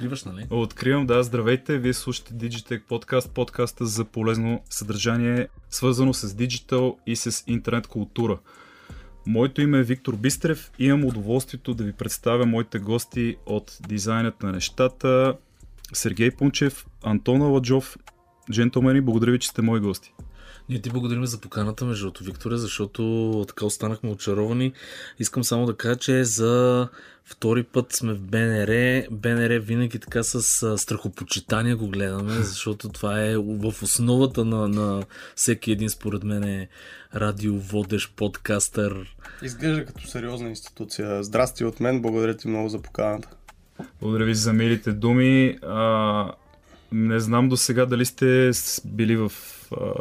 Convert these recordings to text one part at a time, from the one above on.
откриваш, нали? Откривам, да. Здравейте, вие слушате Digitech подкаст, подкаста за полезно съдържание, свързано с диджитал и с интернет култура. Моето име е Виктор Бистрев и имам удоволствието да ви представя моите гости от Дизайнът на нещата, Сергей Пунчев, Антон Аладжов. Джентълмени, благодаря ви, че сте мои гости. Ние ти благодарим за поканата, между другото, Викторе, защото така останахме очаровани. Искам само да кажа, че за втори път сме в БНР. БНР винаги така с страхопочитание го гледаме, защото това е в основата на, на всеки един, според мен, е радиоводещ, подкастър. Изглежда като сериозна институция. Здрасти от мен, благодаря ти много за поканата. Благодаря ви за милите думи. А, не знам до сега дали сте били в а,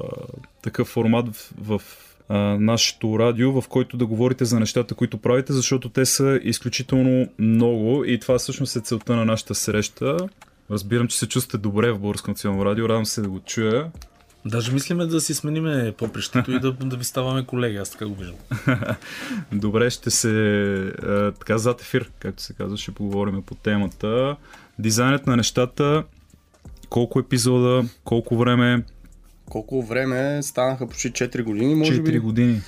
такъв формат в, в а, нашето радио, в който да говорите за нещата, които правите, защото те са изключително много и това всъщност е целта на нашата среща. Разбирам, че се чувствате добре в Българско национално радио, радвам се да го чуя. Даже мислиме да си смениме попрището и да, да ви ставаме колеги, аз така го виждам. Добре, ще се а, така зад ефир, както се казва, ще поговорим по темата. Дизайнът на нещата, колко епизода, колко време? Колко време? Станаха почти 4 години, може 4 би. години.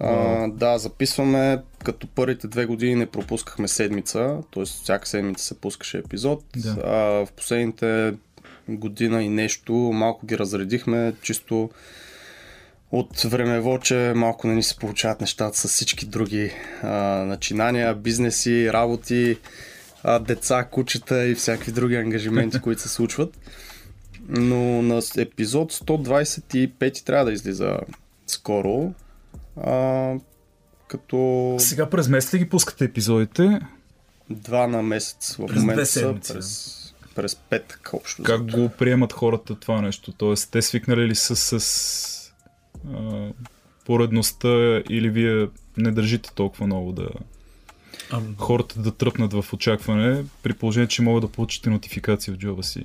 А, да, записваме, като първите две години не пропускахме седмица, т.е. всяка седмица се пускаше епизод. Да. А, в последните година и нещо малко ги разредихме, чисто от времево, че малко не ни се получават нещата с всички други а, начинания, бизнеси, работи, а, деца, кучета и всякакви други ангажименти, които се случват. Но на епизод 125 трябва да излиза скоро. А, като... Сега през месец ли ги пускате епизодите? Два на месец в момента са през, през петък общо. Как го приемат хората това нещо? Тоест, те свикнали ли са с, с а, поредността или вие не държите толкова много да хората да тръпнат в очакване, при положение, че могат да получите нотификация в джоба си?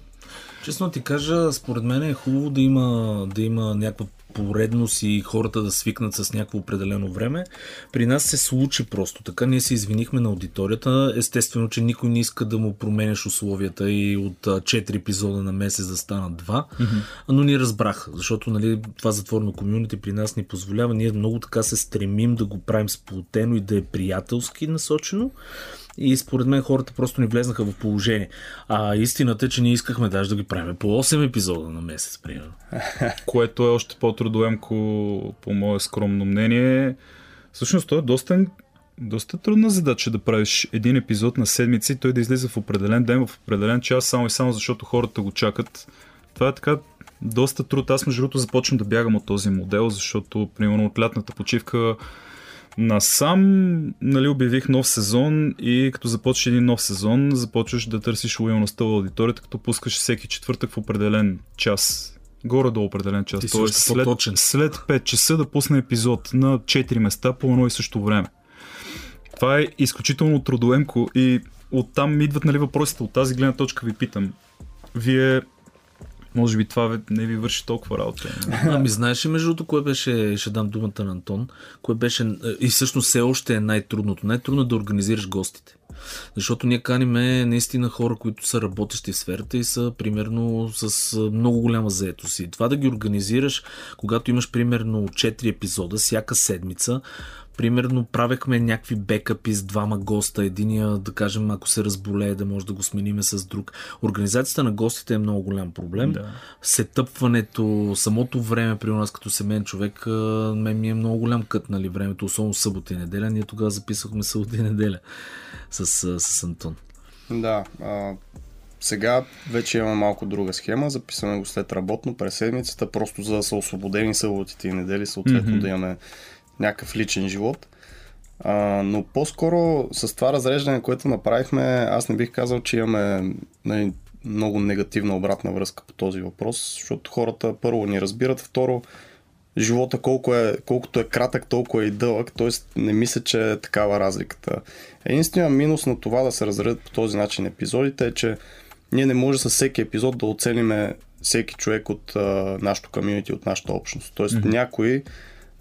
Честно ти кажа, според мен е хубаво да има, да има някаква поредност и хората да свикнат с някакво определено време. При нас се случи просто така. Ние се извинихме на аудиторията. Естествено, че никой не иска да му променеш условията и от 4 епизода на месец да станат 2. Mm-hmm. Но ни разбраха, защото нали, това затворено комюнити при нас ни позволява. Ние много така се стремим да го правим сплотено и да е приятелски насочено и според мен хората просто ни влезнаха в положение. А истината е, че ние искахме даже да ги правим по 8 епизода на месец, примерно. Което е още по-трудоемко, по мое скромно мнение. Всъщност, това е доста, доста трудна задача да правиш един епизод на седмица и той да излиза в определен ден, в определен час, само и само защото хората го чакат. Това е така доста труд. Аз между другото започвам да бягам от този модел, защото примерно от лятната почивка Насам нали, обявих нов сезон и като започнеш един нов сезон, започваш да търсиш лоялността в аудиторията, като пускаш всеки четвъртък в определен час. Горе-долу определен час. Тоест след, след 5 часа да пусне епизод на 4 места по едно и също време. Това е изключително трудоемко и оттам идват нали, въпросите. От тази гледна точка ви питам. Вие може би това не ви върши толкова работа. Ами знаеш ли между другото, кое беше, ще дам думата на Антон, кое беше и всъщност все още е най-трудното. Най-трудно е да организираш гостите. Защото ние каниме наистина хора, които са работещи в сферата и са примерно с много голяма заетост. И това да ги организираш, когато имаш примерно 4 епизода всяка седмица, Примерно правехме някакви бекъпи с двама госта. Единия, да кажем, ако се разболее, да може да го смениме с друг. Организацията на гостите е много голям проблем. Да. Сетъпването, самото време при нас като семейен човек, мен ми е много голям кът, нали, времето, особено събота и неделя. Ние тогава записахме събота и неделя с, с Антон. Да, а, сега вече имаме малко друга схема. Записваме го след работно през седмицата, просто за да са освободени съботите и недели, съответно mm-hmm. да имаме някакъв личен живот. А, но по-скоро с това разреждане, което направихме, аз не бих казал, че имаме нали, много негативна обратна връзка по този въпрос, защото хората първо ни разбират, второ живота колко е, колкото е кратък, толкова е и дълъг, т.е. не мисля, че е такава разликата. Единственият минус на това да се разредят по този начин епизодите е, че ние не може с всеки епизод да оцениме всеки човек от а, нашото комьюнити, от нашата общност. Тоест mm-hmm. някои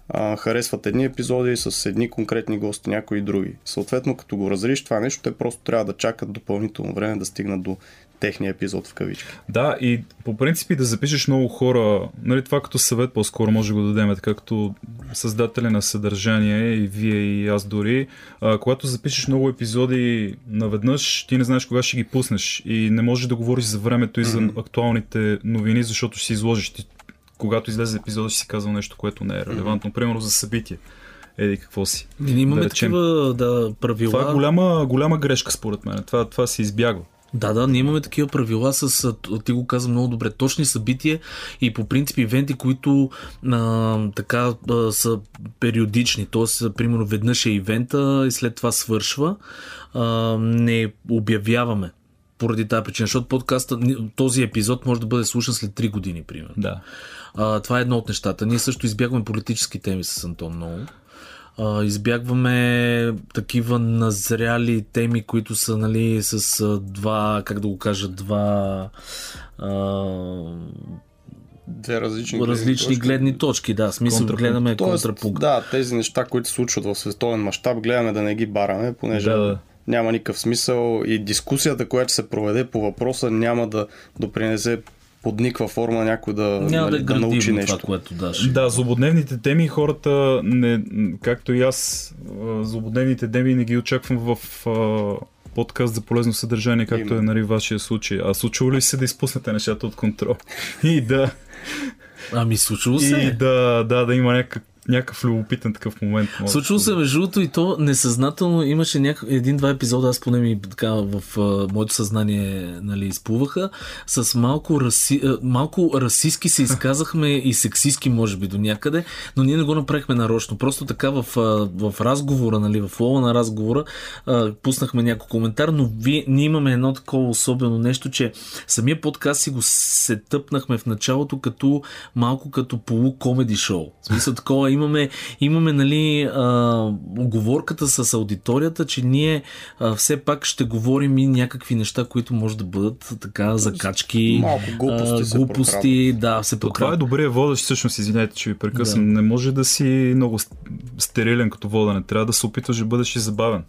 а, харесват едни епизоди с едни конкретни гости, някои други. Съответно, като го разриш това нещо, те просто трябва да чакат допълнително време да стигнат до техния епизод в кавички. Да, и по принцип и да запишеш много хора, нали, това като съвет по-скоро може да го дадем, така като създатели на съдържание и вие и аз дори, а, когато запишеш много епизоди наведнъж, ти не знаеш кога ще ги пуснеш и не можеш да говориш за времето и за актуалните новини, защото ще си изложиш. Ти, когато излезе епизода, ще си казал нещо, което не е релевантно. Примерно за събитие. Еди какво си. Ние имаме Да речем. такива да, правила. Това е голяма, голяма грешка според мен. Това, това се избягва. Да, да, ние имаме такива правила с, ти го каза много добре, точни събития и по принцип ивенти, които а, така а, са периодични, т.е. примерно веднъж е ивента и след това свършва, а, не обявяваме поради тази причина, защото подкаста, този епизод може да бъде слушан след 3 години, примерно. Да. А, това е едно от нещата. Ние също избягваме политически теми с Антон много. А, избягваме такива назряли теми, които са нали, с а, два, как да го кажа, два а, Две различни, различни точки. гледни точки. Да, смисъл Контрапункт. гледаме Тоест, контрапункт. да, тези неща, които се случват в световен мащаб, гледаме да не ги бараме, понеже Да, да. няма никакъв смисъл и дискусията, която се проведе по въпроса, няма да допринесе под никаква форма някой да, Няма да нали, е да научи градивно нещо. това, което даш. Да, злободневните теми хората, не, както и аз, злободневните теми не ги очаквам в а, подкаст за полезно съдържание, както Именно. е нали, вашия случай. А случва ли се да изпуснете нещата от контрол? и да, Ами случило се. и да, да, да има някакъв, някакъв любопитен такъв момент. да- се между другото и то несъзнателно имаше няк... един-два епизода, аз поне ми така в а, моето съзнание нали, изплуваха, с малко, раси... малко расистски се изказахме и сексистски може би до някъде, но ние не го направихме нарочно. Просто така в, а, в разговора, нали, в лова на разговора а, пуснахме някой коментар, но вие, ние имаме едно такова особено нещо, че самия подкаст си го се тъпнахме в началото като малко като полу-комеди шоу. В смисъл такова имаме, имаме нали, а, оговорката с аудиторията, че ние а, все пак ще говорим и някакви неща, които може да бъдат така закачки, Малко глупости а, се глупости да, се То това е добрия водещ, всъщност, извинявайте, че ви прекъсвам. Не може да си много ст- стерилен като водене. Трябва да се опитваш да бъдеш и забавен.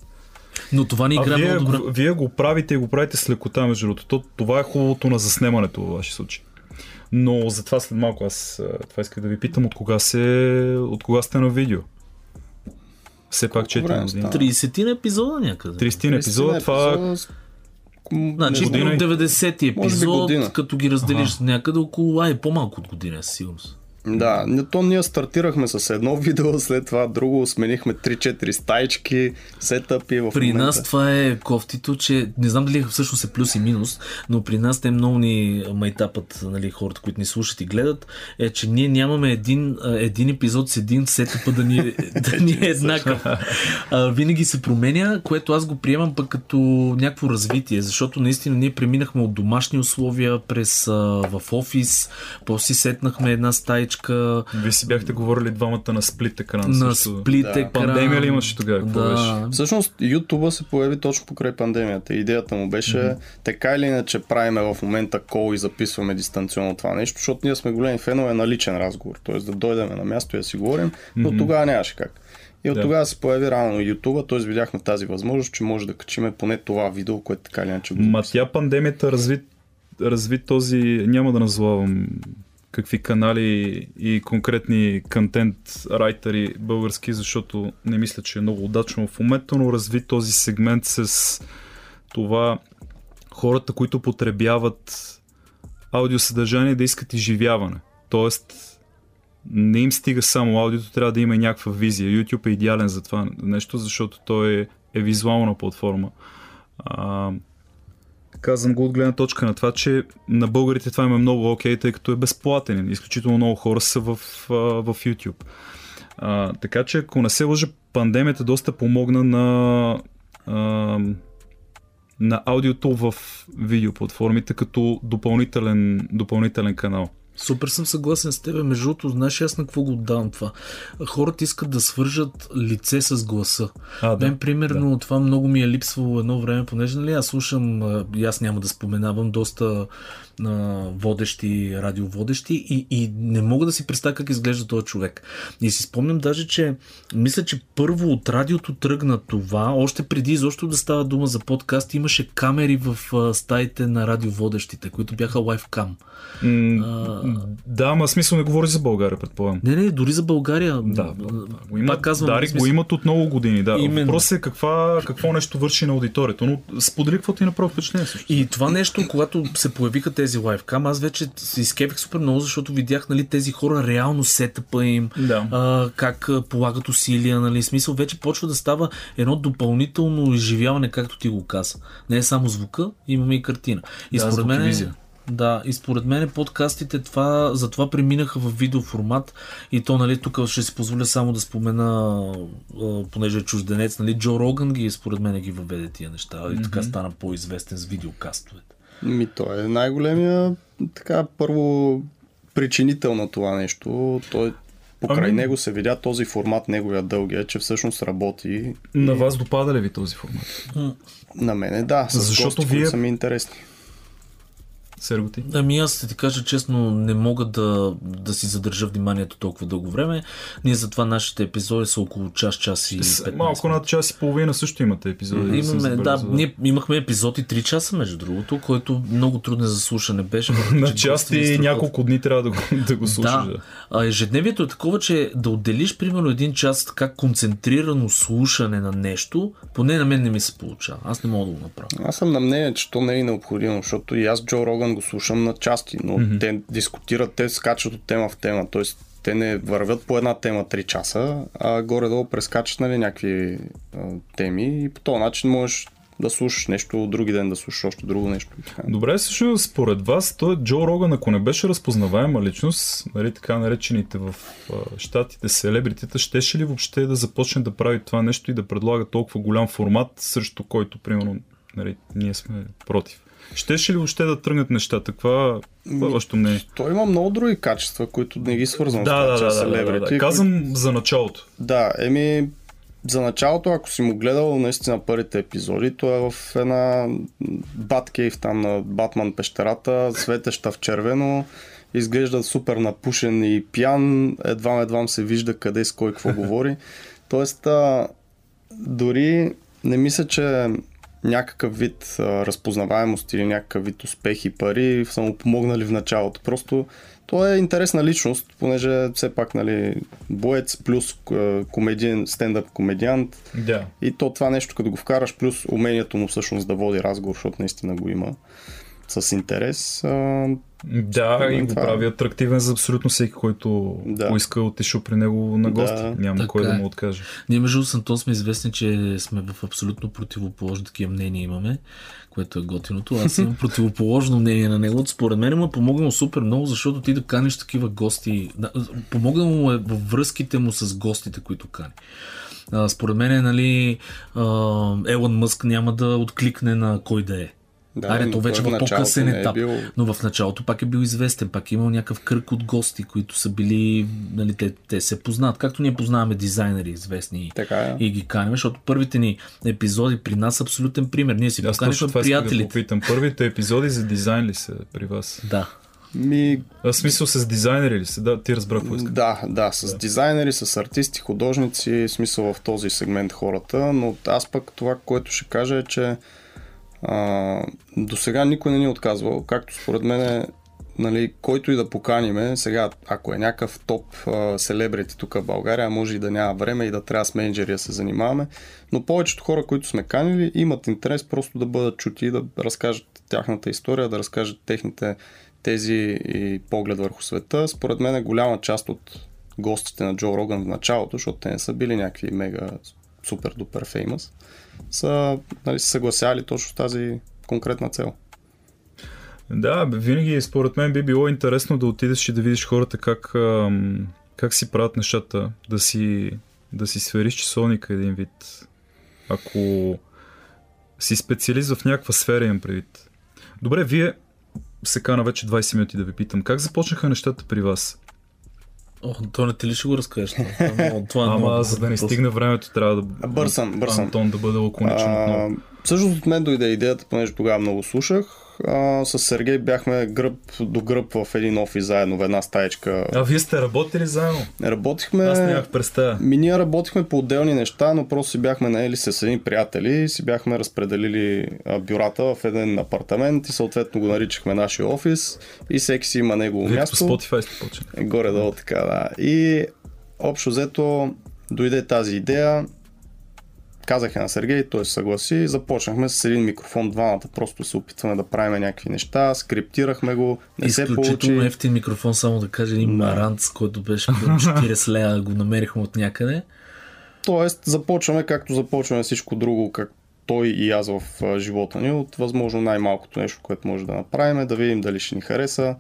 Но това ни играе вие, много добре. вие го правите и го правите с лекота, между другото. То- Това е хубавото на заснемането във вашия случай. Но за това след малко аз това исках да ви питам от кога, се, от кога сте на видео. Все пак 4 време години. стана? 30 епизода някъде. 30 епизода, това Значи Година и- от 90-ти Може би епизод, година. като ги разделиш някъде около, ай, по-малко от година, със сигурност. Да, то ние стартирахме с едно видео, след това друго, сменихме 3-4 стайчки, сетъпи в При момента. нас това е кофтито, че не знам дали всъщност е плюс и минус, но при нас те много ни майтапът, нали, хората, които ни слушат и гледат, е, че ние нямаме един, един епизод с един сетъпа да ни, е- да ни е еднакъв. А, винаги се променя, което аз го приемам пък като някакво развитие, защото наистина ние преминахме от домашни условия през а, в офис, после сетнахме една стаичка Вие си бяхте говорили двамата на сплит екран. на също. сплит Да. екран. Пандемия ли имаше тогава? Какво Да. беше? Всъщност YouTube се появи точно покрай пандемията. Идеята му беше mm-hmm. така или иначе правиме в момента кол и записваме дистанционно това нещо, защото ние сме големи фенове на личен разговор, т.е. да дойдем на място и да си говорим, но Мгм. тогава нямаше как. И от Да. тогава се появи рано YouTube, т.е. видяхме тази възможност, че може да качиме поне това видео, което така или иначе го Ма тя пандемията разви, разви този, няма да назовавам какви канали и конкретни контент райтери български, защото не мисля, че е много удачно в момента, но разви този сегмент с това хората, които потребяват аудиосъдържание да искат изживяване. Тоест, не им стига само аудиото, трябва да има някаква визия. YouTube е идеален за това нещо, защото той е, е визуална платформа. А, казвам го от гледна точка на това, че на българите това им е много окей, тъй като е безплатен. Изключително много хора са в, в YouTube. А, така че, ако не се лъжа, пандемията доста помогна на, а, на аудиото в видеоплатформите като допълнителен, допълнителен канал. Супер съм съгласен с теб. Между другото, знаеш аз на какво го отдавам това? Хората искат да свържат лице с гласа. А, да, Мен, примерно, да. това много ми е липсвало едно време, понеже нали, аз слушам, аз няма да споменавам, доста а, водещи, радиоводещи и, и не мога да си представя как изглежда този човек. И си спомням даже, че мисля, че първо от радиото тръгна това, още преди изобщо да става дума за подкаст, имаше камери в а, стаите на радиоводещите, които бяха лайфкам. М- да, ама смисъл не говори за България, предполагам. Не, не, дори за България. Да, го имат, казвам, Дари, в смисъл- го имат от много години. Да. Именно. Въпросът е каква, какво нещо върши на аудиторията. Но сподели какво ти направи впечатление. Също. И това нещо, когато се появиха тези лайфкам, аз вече се изкепих супер много, защото видях нали, тези хора реално сетъпа им, Да. а, как полагат усилия, нали, смисъл вече почва да става едно допълнително изживяване, както ти го каза. Не е само звука, имаме и картина. И Да, според мен, да, и според мен подкастите това, затова преминаха в видеоформат и то, нали, тук ще си позволя само да спомена, понеже е чужденец, нали, Джо Роган ги, според мен ги въведе тия неща и така стана по-известен с видеокастовете. Ми, той е най-големия, така, първо причинител на това нещо. Той покрай Ами- него се видя този формат, неговия дългия, че всъщност работи. На вас допада ли ви този формат? На мене да, с Защото гости, вие- които са ми интересни. Серготи? Ами аз ще ти кажа честно, не мога да, да си задържа вниманието толкова дълго време. Ние затова нашите епизоди са около час, час и 15 Малко над час и половина също имате епизоди. Имаме, да, забелязал. ние имахме епизоди 3 часа, между другото, който много труден за слушане беше. На ни страхотни. няколко дни трябва да го, да го слушаш. Да. А ежедневието е такова, че да отделиш примерно един час така концентрирано слушане на нещо, поне на мен не ми се получава. Аз не мога да го направя. Аз съм на мнение, че то не е необходимо, защото и аз Джо Роган го слушам на части, но mm-hmm. те дискутират, те скачат от тема в тема, т.е. те не вървят по една тема 3 часа, а горе-долу прескачат нали, някакви а, теми и по този начин можеш да слушаш нещо, други ден да слушаш още друго нещо. Добре, също според вас, той Джо Роган, ако не беше разпознаваема личност, нали, така наречените в а, щатите селебритета, щеше ли въобще да започне да прави това нещо и да предлага толкова голям формат, срещу който, примерно, нали, ние сме против? Щеше ли въобще да тръгнат нещата? Каква, е вашето мнение? Той има много други качества, които не ги свързвам Да, с да, това, да, че да, да, да, селебрити, да. Казвам за началото. Да, еми, за началото, ако си му гледал наистина първите епизоди, той е в една Баткейв там на Батман пещерата, светеща в червено, изглежда супер напушен и пиян, едва едва се вижда къде с кой какво говори. Тоест, а, дори не мисля, че някакъв вид а, разпознаваемост или някакъв вид успех и пари са му помогнали в началото. Просто той е интересна личност, понеже все пак, нали, боец плюс комедиен, стендъп комедиант Да. и то това нещо, като го вкараш, плюс умението му всъщност да води разговор, защото наистина го има с интерес. А, Да, и го прави атрактивен за абсолютно всеки, който Да. поиска отишъл при него на гости. Да. Няма Така кой да е. му откаже. Ние между другото, с Антон сме известни, че сме в абсолютно противоположни такива мнения имаме, което е готиното. Аз имам противоположно мнение на него. Според мен му е помогнал супер много, защото ти да каниш такива гости. да, Помогнал му е във връзките му с гостите, които кани. А, според мен, нали, а, Елън Мъск няма да откликне на кой да е. Да, но то вече в по-късен е етап. бил- Но в началото пак е бил известен, пак е имал някакъв кръг от гости, които са били, нали, те, те се познат. Както ние познаваме дизайнери известни Така е. и ги каним, защото първите ни епизоди при нас са абсолютен пример. Ние си точно поканихме това исках да приятелите. попитам. Първите епизоди за дизайн ли са при вас? Да. Ми, А, в смисъл с дизайнери ли са? Да, ти разбра какво искам. Да, да, с да. дизайнери, с артисти, художници, смисъл в този сегмент хората, но аз пък това, което ще кажа е, че до сега никой не ни е отказвал, както според мен е, нали, който и да поканиме, сега, ако е някакъв топ селебрити тук в България, може и да няма време и да трябва с менеджери да се занимаваме, но повечето хора, които сме канили, имат интерес просто да бъдат чути и да разкажат тяхната история, да разкажат техните тези и поглед върху света. Според мен е голяма част от гостите на Джо Роган в началото, защото те не са били някакви мега супер дупер феймъс, са нали, се съгласяли точно тази конкретна цел. Да, винаги според мен би било интересно да отидеш и да видиш хората как, как си правят нещата, да си, да си свериш часовника един вид. Ако си специалист в някаква сфера, имам предвид. Добре, вие се кана вече 20 минути да ви питам. Как започнаха нещата при вас? О, то не ти ли ще го разкажеш? Това, това, е е Ама много за да не стигне времето, трябва да... Бърсам, бърсам. Антон да бъде лаконичен отново. всъщност от мен дойде идеята, понеже тогава много слушах. А, с Сергей бяхме гръб до гръб в един офис заедно, в една стаечка. А вие сте работили заедно? Работихме... Аз нямах представа. Ми ние работихме по отделни неща, но просто си бяхме наели с едни приятели и си бяхме разпределили бюрата в един апартамент и съответно го наричахме нашия офис и всеки си има негово Вие по място. Spotify сте почнали. Горе-долу така, да. И общо взето дойде тази идея. Казах я на Сергей, той се съгласи. Започнахме с един микрофон, двамата просто се опитваме да правим някакви неща. Скриптирахме го, не се Изключително получи. ефтин микрофон, само да кажа един Да. маранц, който беше по 40 лея, го намерихме от някъде. Тоест, започваме както започваме всичко друго, как той и аз в живота ни, от възможно най-малкото нещо, което може да направим, да видим дали ще ни хареса.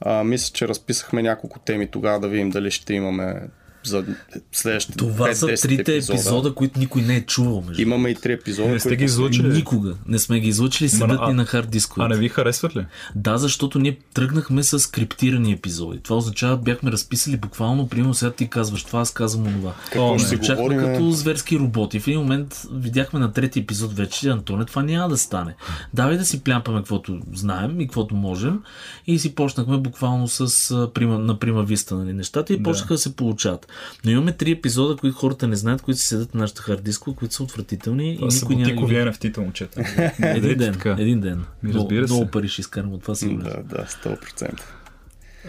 А, мисля, че разписахме няколко теми тогава, да видим дали ще имаме за следващите Това 5-10 са трите епизода. епизода, които никой не е чувал. Между Имаме и три епизода. Не сте които ги излучили? Никога не сме ги излучили, седат а- ни на хард дискове. А не ви харесват ли? Да, защото ние тръгнахме с скриптирани епизоди. Това означава, бяхме разписали буквално, примерно сега ти казваш това, аз казвам онова. Какво О, ще си Звучахме говорим? като зверски роботи. В един момент видяхме на трети епизод вече, че Антоне, това няма да стане. Давай да си плямпаме каквото знаем и каквото можем. И си почнахме буквално с на прима виста нали, нещата и Да. почнаха да се получават. Но имаме три епизода, които хората не знаят, които си седат на нашата хард дискове, които са отвратителни. Това и никой няма бутикови NFT-та, момчета. един ден, един ден. Ми, Много, разбира се. много пари ще изкарам от това сигурно. Да, да, 100%.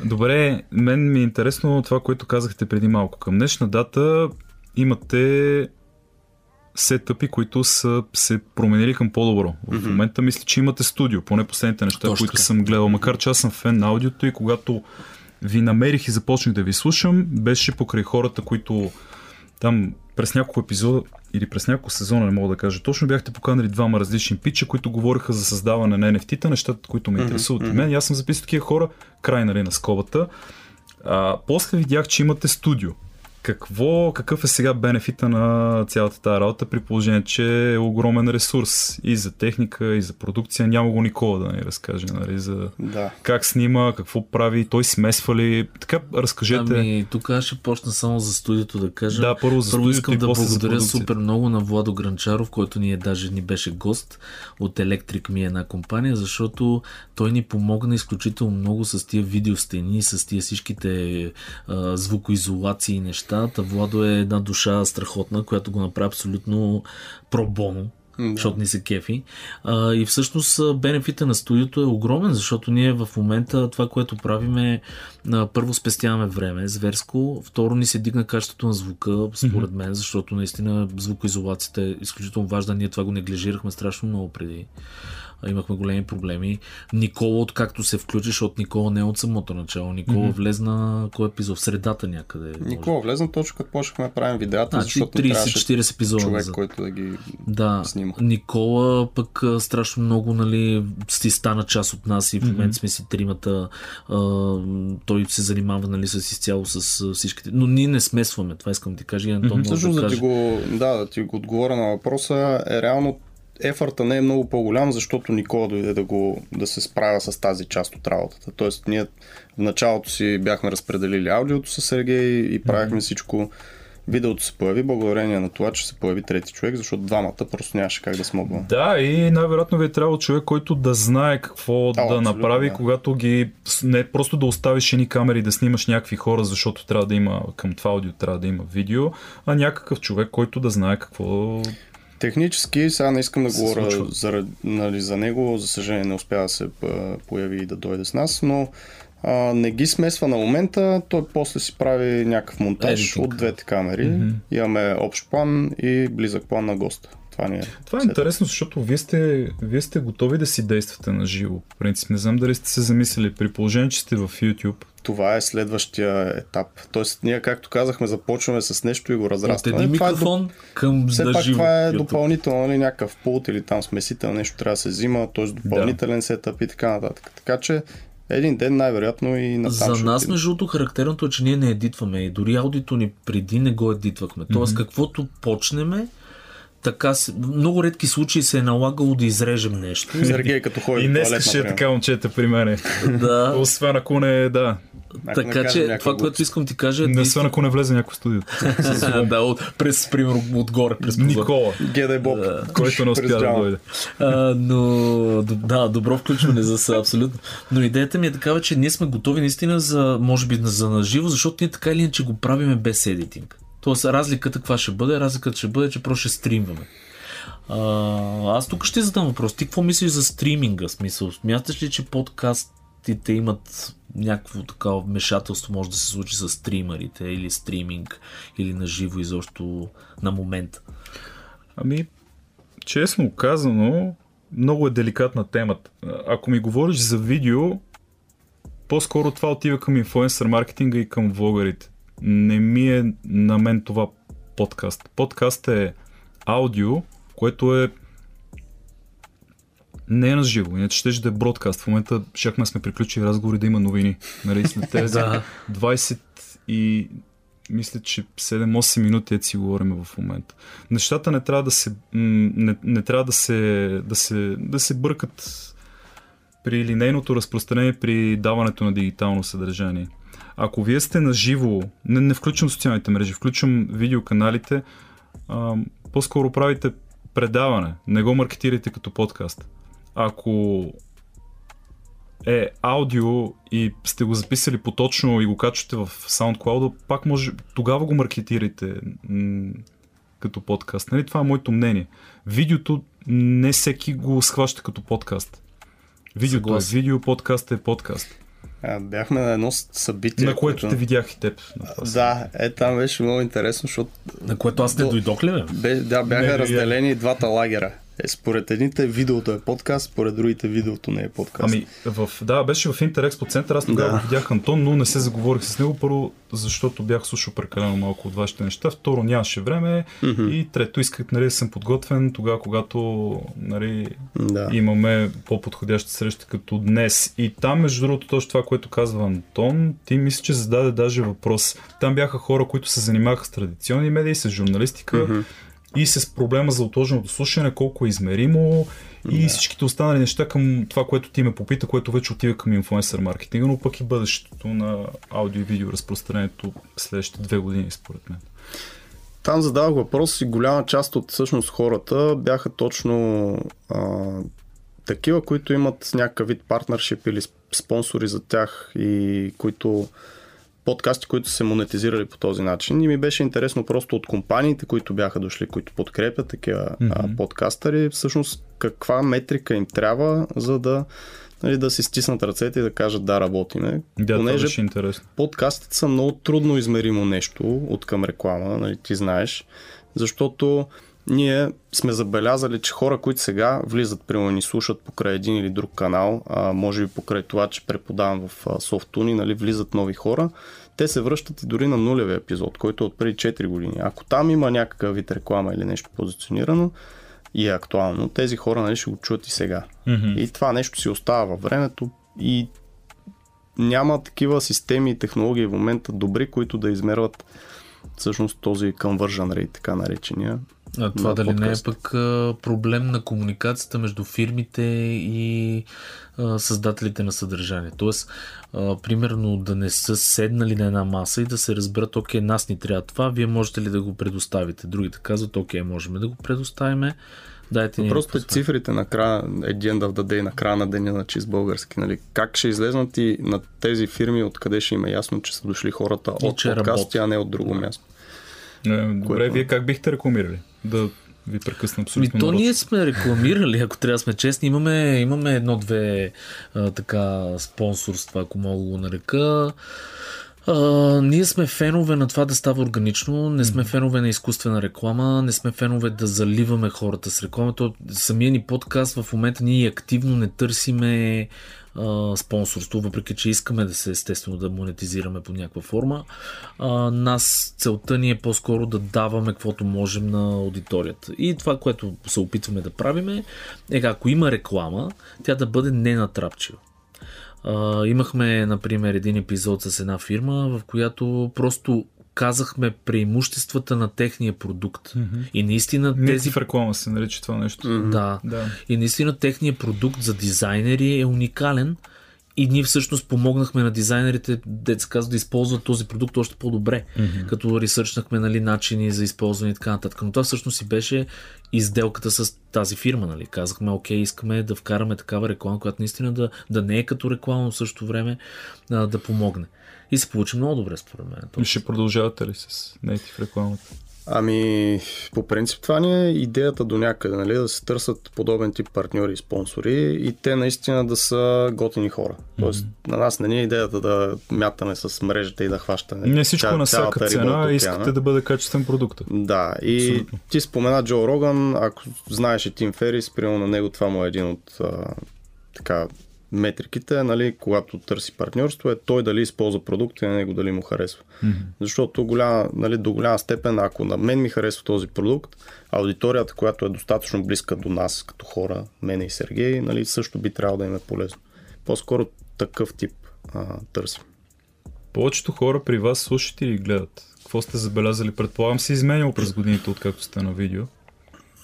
Добре, мен ми е интересно това, което казахте преди малко. Към днешна дата имате сетъпи, които са се променили към по-добро. В Мгм. момента мисля, че имате студио, поне последните неща, Точно които така. съм гледал. Макар че аз съм фен на аудиото и когато ви намерих и започнах да ви слушам, беше покрай хората, които там през няколко епизода или през няколко сезона, не мога да кажа точно, бяхте поканали двама различни питча, които говориха за създаване на NFT-та, нещата, които ме интересуват и мгм. мен. И аз съм записал такива хора, край нали, на скобата. А, после видях, че имате студио. Какво, какъв е сега бенефита на цялата тази работа, при положение, че е огромен ресурс и за техника, и за продукция. Няма го Никола да ни разкаже, нали, за Да. как снима, какво прави, той смесва ли. Така, разкажете. Ами, тук аз ще почна само за студиото да кажа. да, първо за Първо искам и да благодаря супер много на Владо Гранчаров, който ни е даже ни беше гост от Electric ми една компания, защото той ни помогна изключително много с тия видеостени, с тия всичките а, звукоизолации и неща. Та Владо е една душа страхотна, която го направи абсолютно пробоно. Да. защото ни се кефи. А, и всъщност бенефита на студиото е огромен, защото ние в момента това, което правим е а, първо спестяваме време, зверско, второ ни се дигна качеството на звука, според мен, защото наистина звукоизолацията е изключително важна. Ние това го неглижирахме страшно много преди. Имахме големи проблеми. Никола, откакто се включи, защото Никола не е от самото начало. Никола Мгм. влезна кой епизод? В средата някъде. може. Никола влезна точно като почнахме да правим видеята, Значи защото ни трябваше 30-40 епизода. човек, назад. който да ги... Да, снима. Никола пък страшно много нали, си стана част от нас и в момента Мгм. сме си тримата. А, той се занимава нали, с изцяло с всичките. Но ние не смесваме, това искам да ти кажа. И Антон може Всъщност да да ти, го, да, да ти го отговоря на въпроса е реално ефорта не е много по-голям, защото Никола дойде да, го, да се справя с тази част от работата. Тоест ние в началото си бяхме разпределили аудиото с Сергей и правихме всичко. Видеото се появи благодарение на това, че се появи трети човек, защото двамата просто нямаше как да смогваме. Да, и най-вероятно ви е трябвало човек, който да знае какво да абсолютно, направи, да. когато ги... Не просто да оставиш едни камери да снимаш някакви хора, защото трябва да има към това аудио, трябва да има видео, а някакъв човек, който да знае какво... Технически, сега не искам да Се говоря случва. за, нали, за него, за съжаление не успя да се появи и да дойде с нас, но а, не ги смесва на момента, той после си прави някакъв монтаж Едитинг. от двете камери. Мгм. Имаме общ план и близък план на госта. Това ни е. Това е интересно, защото вие сте, вие сте готови да си действате на живо. В принцип, не знам дали сте се замислили. При положение, че сте в YouTube, Това е следващия етап. Тоест, ние, както казахме, започваме с нещо и го От разрастваме. един е микрофон към Все да пак живо. това е YouTube. допълнително, нали, някакъв пулт или там смесител, нещо трябва да се взима, т.е. допълнителен сетъп и така нататък. Така че един ден най-вероятно и на За нас, между другото, характерното е, че ние не едитваме и дори аудито ни преди не го едитвахме. Тоест, Мгм. каквото почнеме, така, се- много редки случаи се е налагало да изрежем нещо. Сергей като ходи И в днес туалет, ще е например. така момчета при мене. да. Освен ако не, да. Ако не Така че това, което искам ти кажа е Не освен ако не влезе някой в студиото. да, от, през, примерно, отгоре, през. Никола, Гедай Боб. който не успя да дойде. А, но да, добро включване за са, абсолютно. Но идеята ми е такава, че ние сме готови наистина за, може би, за наживо, защото ние така или иначе го правиме без едитинг. Тоест, разликата каква ще бъде? Разликата ще бъде, че просто ще стримваме. А, аз тук ще задам въпрос. Ти какво мислиш за стриминга? Смисъл, смяташ ли, че подкастите имат някакво такава вмешателство може да се случи с стримерите или стриминг или на живо изобщо на момента? Ами, честно казано, много е деликатна темата. Ако ми говориш за видео, по-скоро това отива към инфлуенсър маркетинга и към влогарите. Не ми е на мен това подкаст. Подкаст е аудио, което е не е на живо, иначе ще да е бродкаст. В момента шахме сме приключили разговори да има новини. Нали, след тези Да. 20 и мисля, че 7-8 минути е си говорим в момента. Нещата не трябва да се, не, не трябва да се, да, се, да се бъркат при линейното разпространение при даването на дигитално съдържание. Ако вие сте на живо, не, не включвам социалните мрежи, включвам видеоканалите, а, по-скоро правите предаване, не го маркетирайте като подкаст. Ако е аудио и сте го записали поточно и го качвате в SoundCloud, пак може, тогава го маркетирайте м- като подкаст. Нали? Това е моето мнение. Видеото не всеки го схваща като подкаст. Видеото Съгласен. е видео, подкаст е подкаст. А, бяхме на едно събитие. на което което- те видях и теб. Да, е, там беше много интересно, защото На което аз не До- дойдох ли, бе? бе, да, бяха Не, разделени двата лагера. Е, според едните видеото е подкаст, според другите видеото не е подкаст. Ами, в, да, беше в Интерекспо център, аз тогава Да. видях Антон, но не се заговорих с него. Първо, защото бях слушал прекалено малко от вашите неща. Второ, нямаше време. Мгм. И трето, исках нали, да съм подготвен тогава, когато нали, да. имаме по-подходяща среща като днес. И там, между другото, точно това, което казва Антон, ти мисля, че зададе даже въпрос. Там бяха хора, които се занимаваха с традиционни медии, с журналистика Мгм. И с проблема за отложеното слушане, колко е измеримо и Да. всичките останали неща към това, което ти ме попита, което вече отива към инфлуенсър маркетинга, но пък и бъдещето на аудио и видео разпространението следващите две години, според мен. Там задавах въпрос и голяма част от всъщност хората бяха точно а, такива, които имат някакъв вид партнершип или сп- спонсори за тях и които подкасти, които се монетизирали по този начин. И ми беше интересно просто от компаниите, които бяха дошли, които подкрепят такива а, Мгм. подкастъри, всъщност каква метрика им трябва, за да, нали, да си стиснат ръцете и да кажат да, работиме. Да, това Понеже беше интересно. подкастите са много трудно измеримо нещо от към реклама, нали, ти знаеш, защото ние сме забелязали, че хора, които сега влизат, примерно ни слушат покрай един или друг канал, а, може би покрай това, че преподавам в Софтуни, нали, влизат нови хора, те се връщат и дори на нулевия епизод, който е от преди 4 години. Ако там има някакъв вид реклама или нещо позиционирано и е актуално, тези хора нали, ще го чуят и сега. Мгм. И това нещо си остава във времето и няма такива системи и технологии в момента добри, които да измерват всъщност този conversion rate, така наречения. А това дали не е подкаст. пък проблем на комуникацията между фирмите и създателите на съдържание? Тоест, примерно да не са седнали на една маса и да се разберат, окей, нас ни трябва това, вие можете ли да го предоставите? Другите казват, окей, можем да го предоставиме, дайте ни Просто е цифрите на края, един да даде на края на деня на чист български. Нали? Как ще излезнат и на тези фирми, откъде ще им е ясно, че са дошли хората И от работи. а не от друго място. Е, Добре, Което- вие как бихте рекламирали? Да ви прекъсна Ми, абсолютно. то народ. ние сме рекламирали, ако трябва да сме честни. Имаме, имаме едно-две така спонсорства, ако мога да го нарека. А, ние сме фенове на това да става органично, не сме фенове на изкуствена реклама, не сме фенове да заливаме хората с реклама. То, самия ни подкаст в момента ние активно не търсиме а, спонсорство, въпреки че искаме да се естествено да монетизираме по някаква форма. А, нас целта ни е по-скоро да даваме каквото можем на аудиторията. И това, което се опитваме да правиме, е ако има реклама, тя да бъде ненатрапчива. Uh, имахме, например, един епизод с една фирма, в която просто казахме преимуществата на техния продукт. Мгм. И наистина Тези тези... в реклама се нарича това нещо. Мгм. Да. Да. И наистина техният продукт за дизайнери е уникален. И ние всъщност помогнахме на дизайнерите, деца казва, да използват този продукт още по-добре. Мгм. Като ресърчнахме нали, начини за използване и така нататък. Но това всъщност си беше изделката с тази фирма. Нали. Казахме, окей, искаме да вкараме такава реклама, която наистина да, да не е като реклама, но в същото време а, да помогне. И се получи много добре, според мен. И Ще продължавате ли с native рекламата? Ами, по принцип това ни е идеята до някъде, нали, да се търсят подобен тип партньори и спонсори и те наистина да са готини хора. Тоест, на нас не ни е идеята да мятаме с мрежата и да хващаме. Не всичко ця- на всяка цена, искате да бъде качествен продукт. Да, и Абсолютно. ти спомена Джо Роган, ако знаеш и Тим Ферис, примерно на него това му е един от а, така, метриките, нали, когато търси партньорство, е той дали използва продукта и на него дали му харесва. Мгм. Защото голяма, нали, до голяма степен, ако на мен ми харесва този продукт, аудиторията, която е достатъчно близка до нас като хора, мене и Сергей, нали, също би трябвало да им е полезно. По-скоро такъв тип а, търсим. Повечето хора при вас слушат или гледат? Какво сте забелязали? Предполагам се изменяло през годините, откакто сте на видео.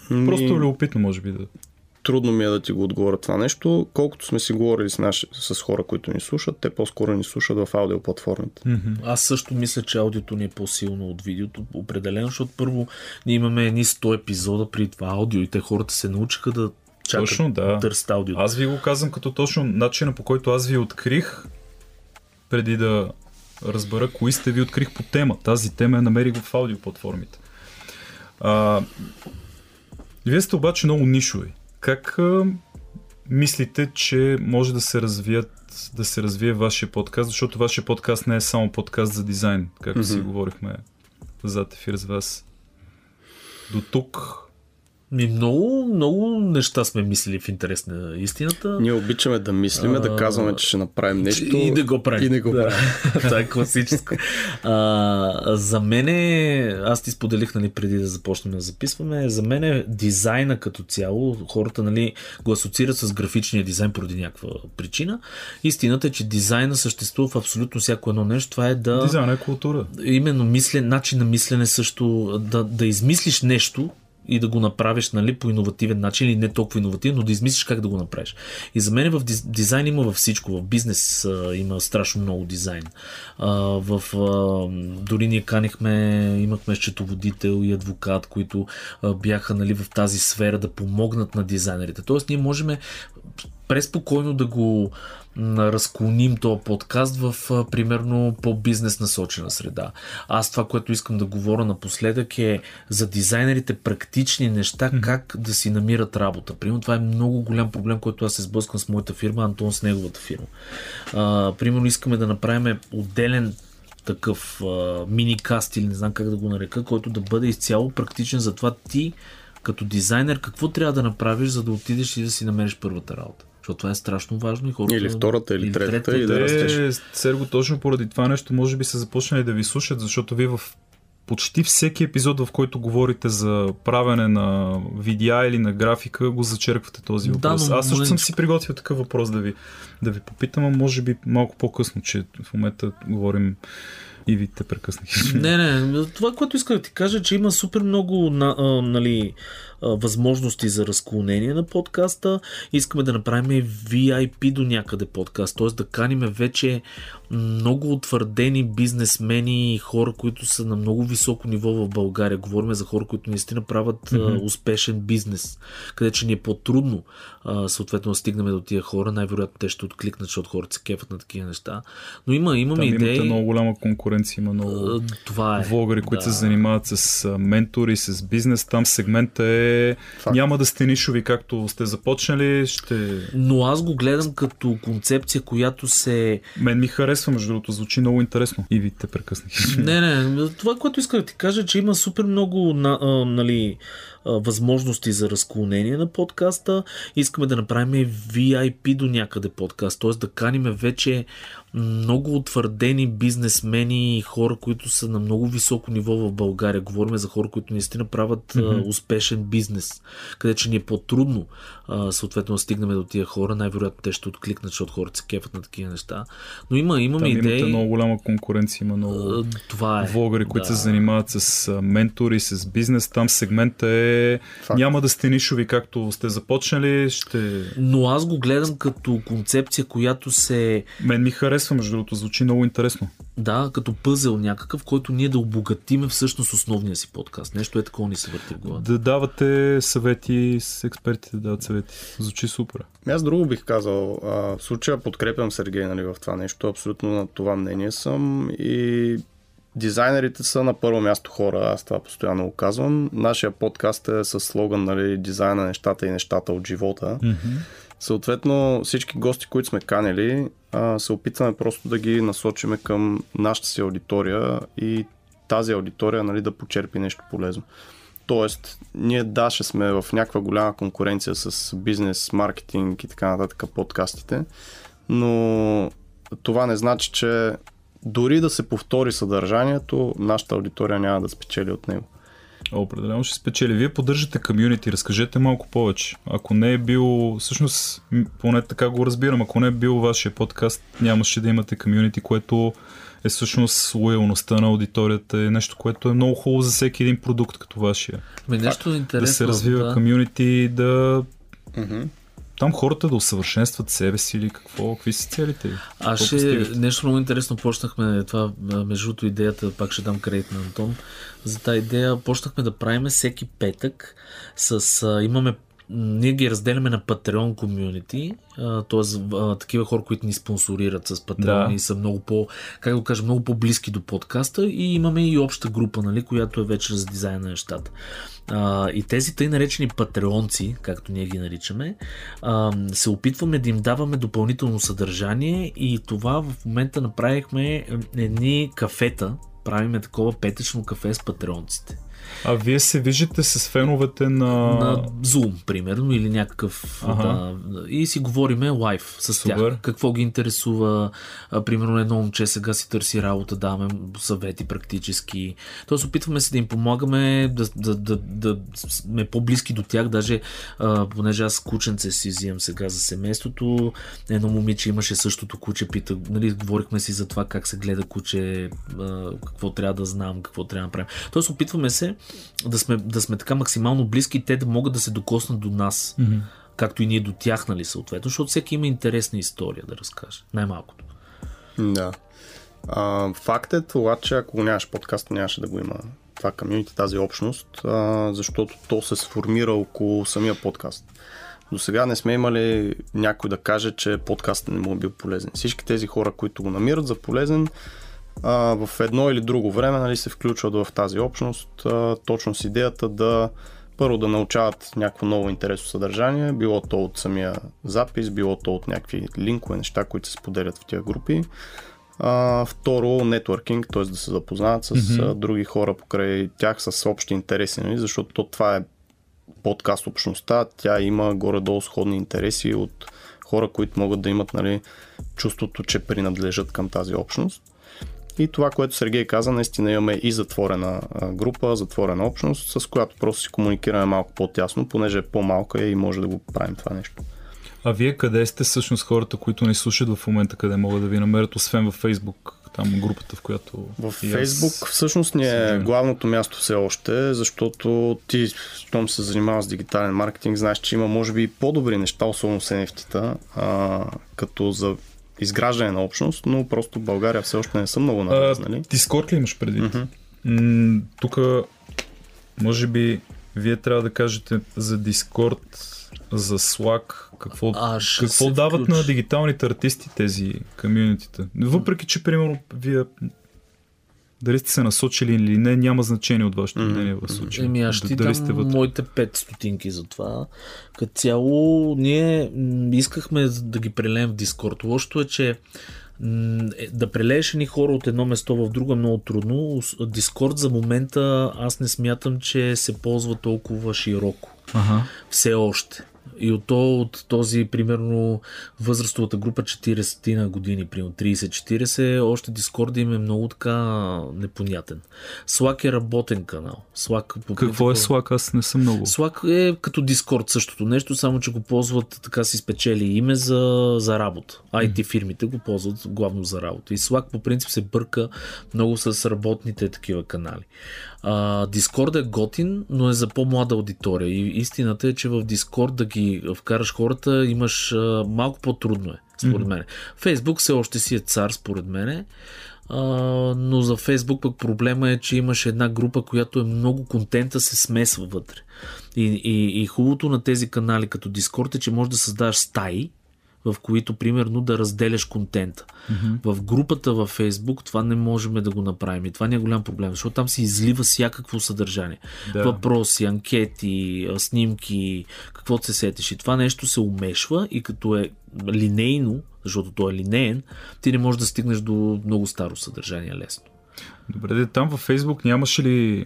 Просто любопитно, може би да. Трудно ми е да ти го отговоря това нещо. Колкото сме си говорили с, наши, с хора, които ни слушат, те по-скоро ни слушат в аудиоплатформите. Мгм. Аз също мисля, че аудиото ни е по-силно от видеото, определено, защото първо ние имаме едни 100 епизода при това аудио и те хората се научиха да чакат, Точно, да. търсят аудиото. Аз ви го казвам като точно начина по който аз ви открих, преди да разбера кои сте ви открих по тема. Тази тема я намерих в аудиоплатформите. А, вие сте обаче много нишови. Как а, мислите, че може да се развият да се развие вашия подкаст, защото вашия подкаст не е само подкаст за дизайн, както си Мгм. говорихме зад ефир с вас. До тук Ми много, много неща сме мислили в интерес на истината. Ние обичаме да мислиме, да А, казваме, че ще направим нещо. И да го правим. И да го да. правим. Това е класическо. А, за мен е, аз ти споделих нали, преди да започнем да записваме, за мен е дизайна като цяло, хората нали, го асоциират с графичния дизайн поради някаква причина. Истината е, че дизайна съществува в абсолютно всяко едно нещо. Това е да... дизайн е култура. именно мисля, начин на мислене също, да, да измислиш нещо и да го направиш нали, по иновативен начин или не толкова иновативен, но да измислиш как да го направиш. И за мен в диз- дизайн има във всичко. В бизнес а, има страшно много дизайн. А, в, а, дори ние канихме, имахме счетоводител и адвокат, които а, бяха нали, в тази сфера да помогнат на дизайнерите. Тоест ние можем преспокойно да го разклоним този подкаст в примерно по-бизнес насочена среда. Аз това, което искам да говоря напоследък е за дизайнерите практични неща, как да си намират работа. Примерно това е много голям проблем, който аз се сблъскам с моята фирма, Антон с неговата фирма. А, примерно искаме да направим отделен такъв а, мини-каст или не знам как да го нарека, който да бъде изцяло практичен за това ти като дизайнер какво трябва да направиш, за да отидеш и да си намериш първата работа. Защото това е страшно важно и хората... Или втората, или третата, и да Те, растеш. Серго, точно поради това нещо, може би са започнали да ви слушат, защото вие в почти всеки епизод, в който говорите за правене на видеа или на графика, го зачерквате този Да, въпрос. но Аз също съм си приготвил такъв въпрос да ви, да ви попитам, а може би малко по-късно, че в момента говорим и ви те прекъснах. Не, не, това, което исках да ти кажа, е, че има супер много на, а, нали, възможности за разклонение на подкаста. Искаме да направим VIP до някъде подкаст, т.е. да каним вече много утвърдени бизнесмени и хора, които са на много високо ниво в България. Говорим за хора, които наистина правят mm-hmm. успешен бизнес, къде че ни е по-трудно съответно да стигнем до тия хора. Най-вероятно те ще откликнат, защото хората се кефат на такива неща. Но има, имаме Там идеи. имате много голяма конкуренция, има много Това е. влогъри, които Да. се занимават с ментори, с бизнес. Там сегмента е... Факт. Няма да сте нишови, както сте започнали. Ще... Но аз го гледам като концепция, която се... Мен ми харесва, между другото, звучи много интересно. И ви те прекъснах. Не, не, това, което исках да ти кажа, е, че има супер много на, а, нали, възможности за разклонение на подкаста. Искаме да направим VIP до някъде подкаст, т.е. да каниме вече много утвърдени бизнесмени и хора, които са на много високо ниво в България. Говорим за хора, които наистина правят mm-hmm. успешен бизнес, къде че ни е по-трудно съответно да стигнем до тия хора. Най-вероятно те ще откликнат, защото хората се кефат на такива неща. Но има, имаме Там идеи. Имате много голяма конкуренция, има много това е. влогъри, които да. се занимават с ментори, с бизнес. Там сегмента е Факт. няма да сте нишови, както сте започнали. Ще... Но аз го гледам като концепция, която се... Мен ми харесва, между другото, звучи много интересно. Да, като пъзел някакъв, който ние да обогатиме всъщност основния си подкаст. Нещо е такова ни се върти в главата. Да давате съвети с експертите, да дават съвети. Звучи супер. Ами аз друго бих казал. А, в случая подкрепям Сергей нали, в това нещо. Абсолютно на това мнение съм. И дизайнерите са на първо място хора. Аз това постоянно го казвам. Нашия подкаст е с слоган нали, дизайна на нещата и нещата от живота. Mm-hmm. Съответно, всички гости, които сме канели, се опитваме просто да ги насочиме към нашата си аудитория и тази аудитория нали, да почерпи нещо полезно. Тоест, ние да, ще сме в някаква голяма конкуренция с бизнес, маркетинг и така нататък подкастите, но това не значи, че дори да се повтори съдържанието, нашата аудитория няма да спечели от него. Определено ще спечели. Вие поддържате комюнити, разкажете малко повече. Ако не е бил, всъщност, поне така го разбирам, ако не е бил вашия подкаст, нямаше да имате комюнити, което е всъщност лоялността на аудиторията е нещо, което е много хубаво за всеки един продукт като вашия. Ами нещо интересно. Да се развива комюнити, да, да mm-hmm там хората да усъвършенстват себе си или какво? Какви са целите? Аз ще нещо много интересно почнахме това, между другото идеята, пак ще дам кредит на Антон, за тази идея почнахме да правиме всеки петък с, а, имаме ние ги разделяме на Patreon комюнити, т.е. такива хора, които ни спонсорират с Patreon да. и са много по, как да кажа, много по-близки до подкаста и имаме и обща група, нали, която е вече за дизайна на нещата. А, и тези тъй наречени патреонци, както ние ги наричаме, а, се опитваме да им даваме допълнително съдържание и това в момента направихме едни кафета, правиме такова петъчно кафе с патреонците. А вие се виждате с феновете на... На Zoom, примерно, или някакъв... Ага. Да, и си говориме лайв с Супер. тях. Какво ги интересува. А, примерно едно момче сега си търси работа, даваме съвети практически. Тоест опитваме се да им помагаме да, да, да, да сме по-близки до тях. Даже, а, понеже аз кученце си взимам сега за семейството, едно момиче имаше същото куче, пита, нали, говорихме си за това как се гледа куче, а, какво трябва да знам, какво трябва да направим. Тоест опитваме се да сме, да сме така максимално близки и те да могат да се докоснат до нас. Mm-hmm. Както и ние до тях, нали, съответно, защото всеки има интересна история да разкаже. Най-малкото. Да. А, факт е това, че ако нямаш подкаст, нямаше да го има това комьюнити, тази общност, а, защото то се сформира около самия подкаст. До сега не сме имали някой да каже, че подкастът не му е бил полезен. Всички тези хора, които го намират за полезен, а, в едно или друго време нали, се включват в тази общност, а, точно с идеята да първо да научават някакво ново интересно съдържание, било то от самия запис, било то от някакви линкове, неща, които се споделят в тези групи. А, второ, нетворкинг, т.е. да се запознават с mm-hmm. други хора покрай тях с общи интереси, нали? защото то, това е подкаст общността, тя има горе-долу сходни интереси от хора, които могат да имат нали, чувството, че принадлежат към тази общност. И това, което Сергей каза, наистина имаме и затворена група, затворена общност, с която просто си комуникираме малко по-тясно, понеже е по-малка и може да го правим това нещо. А вие къде сте всъщност хората, които ни слушат в момента, къде могат да ви намерят, освен във Фейсбук? Там групата, в която. В Фейсбук всъщност ни е главното място все още, защото ти, щом се занимава с дигитален маркетинг, знаеш, че има може би и по-добри неща, особено с NFT-та, а, като за изграждане на общност, но просто в България все още не са много навлезнали. Дискорд ли имаш преди? Mm-hmm. Тук, може би, вие трябва да кажете за Дискорд, за Slack, какво, а, какво дават включ. на дигиталните артисти тези комьюнитите. Въпреки, че, примерно, вие дали сте се насочили или не, няма значение от вашето мнение в случая. Еми, аз ще дам сте вътре. моите 5 стотинки за това. Като цяло, ние искахме да ги прелеем в Дискорд. Лошото е, че е, да прелееш ни хора от едно место в друго е много трудно. Дискорд за момента аз не смятам, че се ползва толкова широко. Ага. Все още. И от, то, от този, примерно, възрастовата група 40 на години, примерно 30-40, още Дискорда им е много така непонятен. Slack е работен канал. Slack, по Какво е принцип, Slack? Аз не съм много. Slack е като Discord същото нещо, само че го ползват така си спечели име за, за работа. IT фирмите го ползват главно за работа. И Slack по принцип се бърка много с работните такива канали. Discord е готин, но е за по-млада аудитория. И истината е, че в Discord да ги вкараш хората имаш а, малко по-трудно е, според мен. Facebook все още си е цар, според мен. А, но за Фейсбук пък проблема е, че имаш една група, която е много контента се смесва вътре. И, и, и хубавото на тези канали като Discord е, че можеш да създаваш стаи, в които примерно да разделяш контента. Mm-hmm. В групата във Facebook това не можем да го направим. И това не е голям проблем, защото там се излива всякакво съдържание. Да. Въпроси, анкети, снимки, каквото се сетиш. И това нещо се умешва и като е линейно, защото то е линеен, ти не можеш да стигнеш до много старо съдържание лесно. Добре, де, там във Фейсбук нямаше ли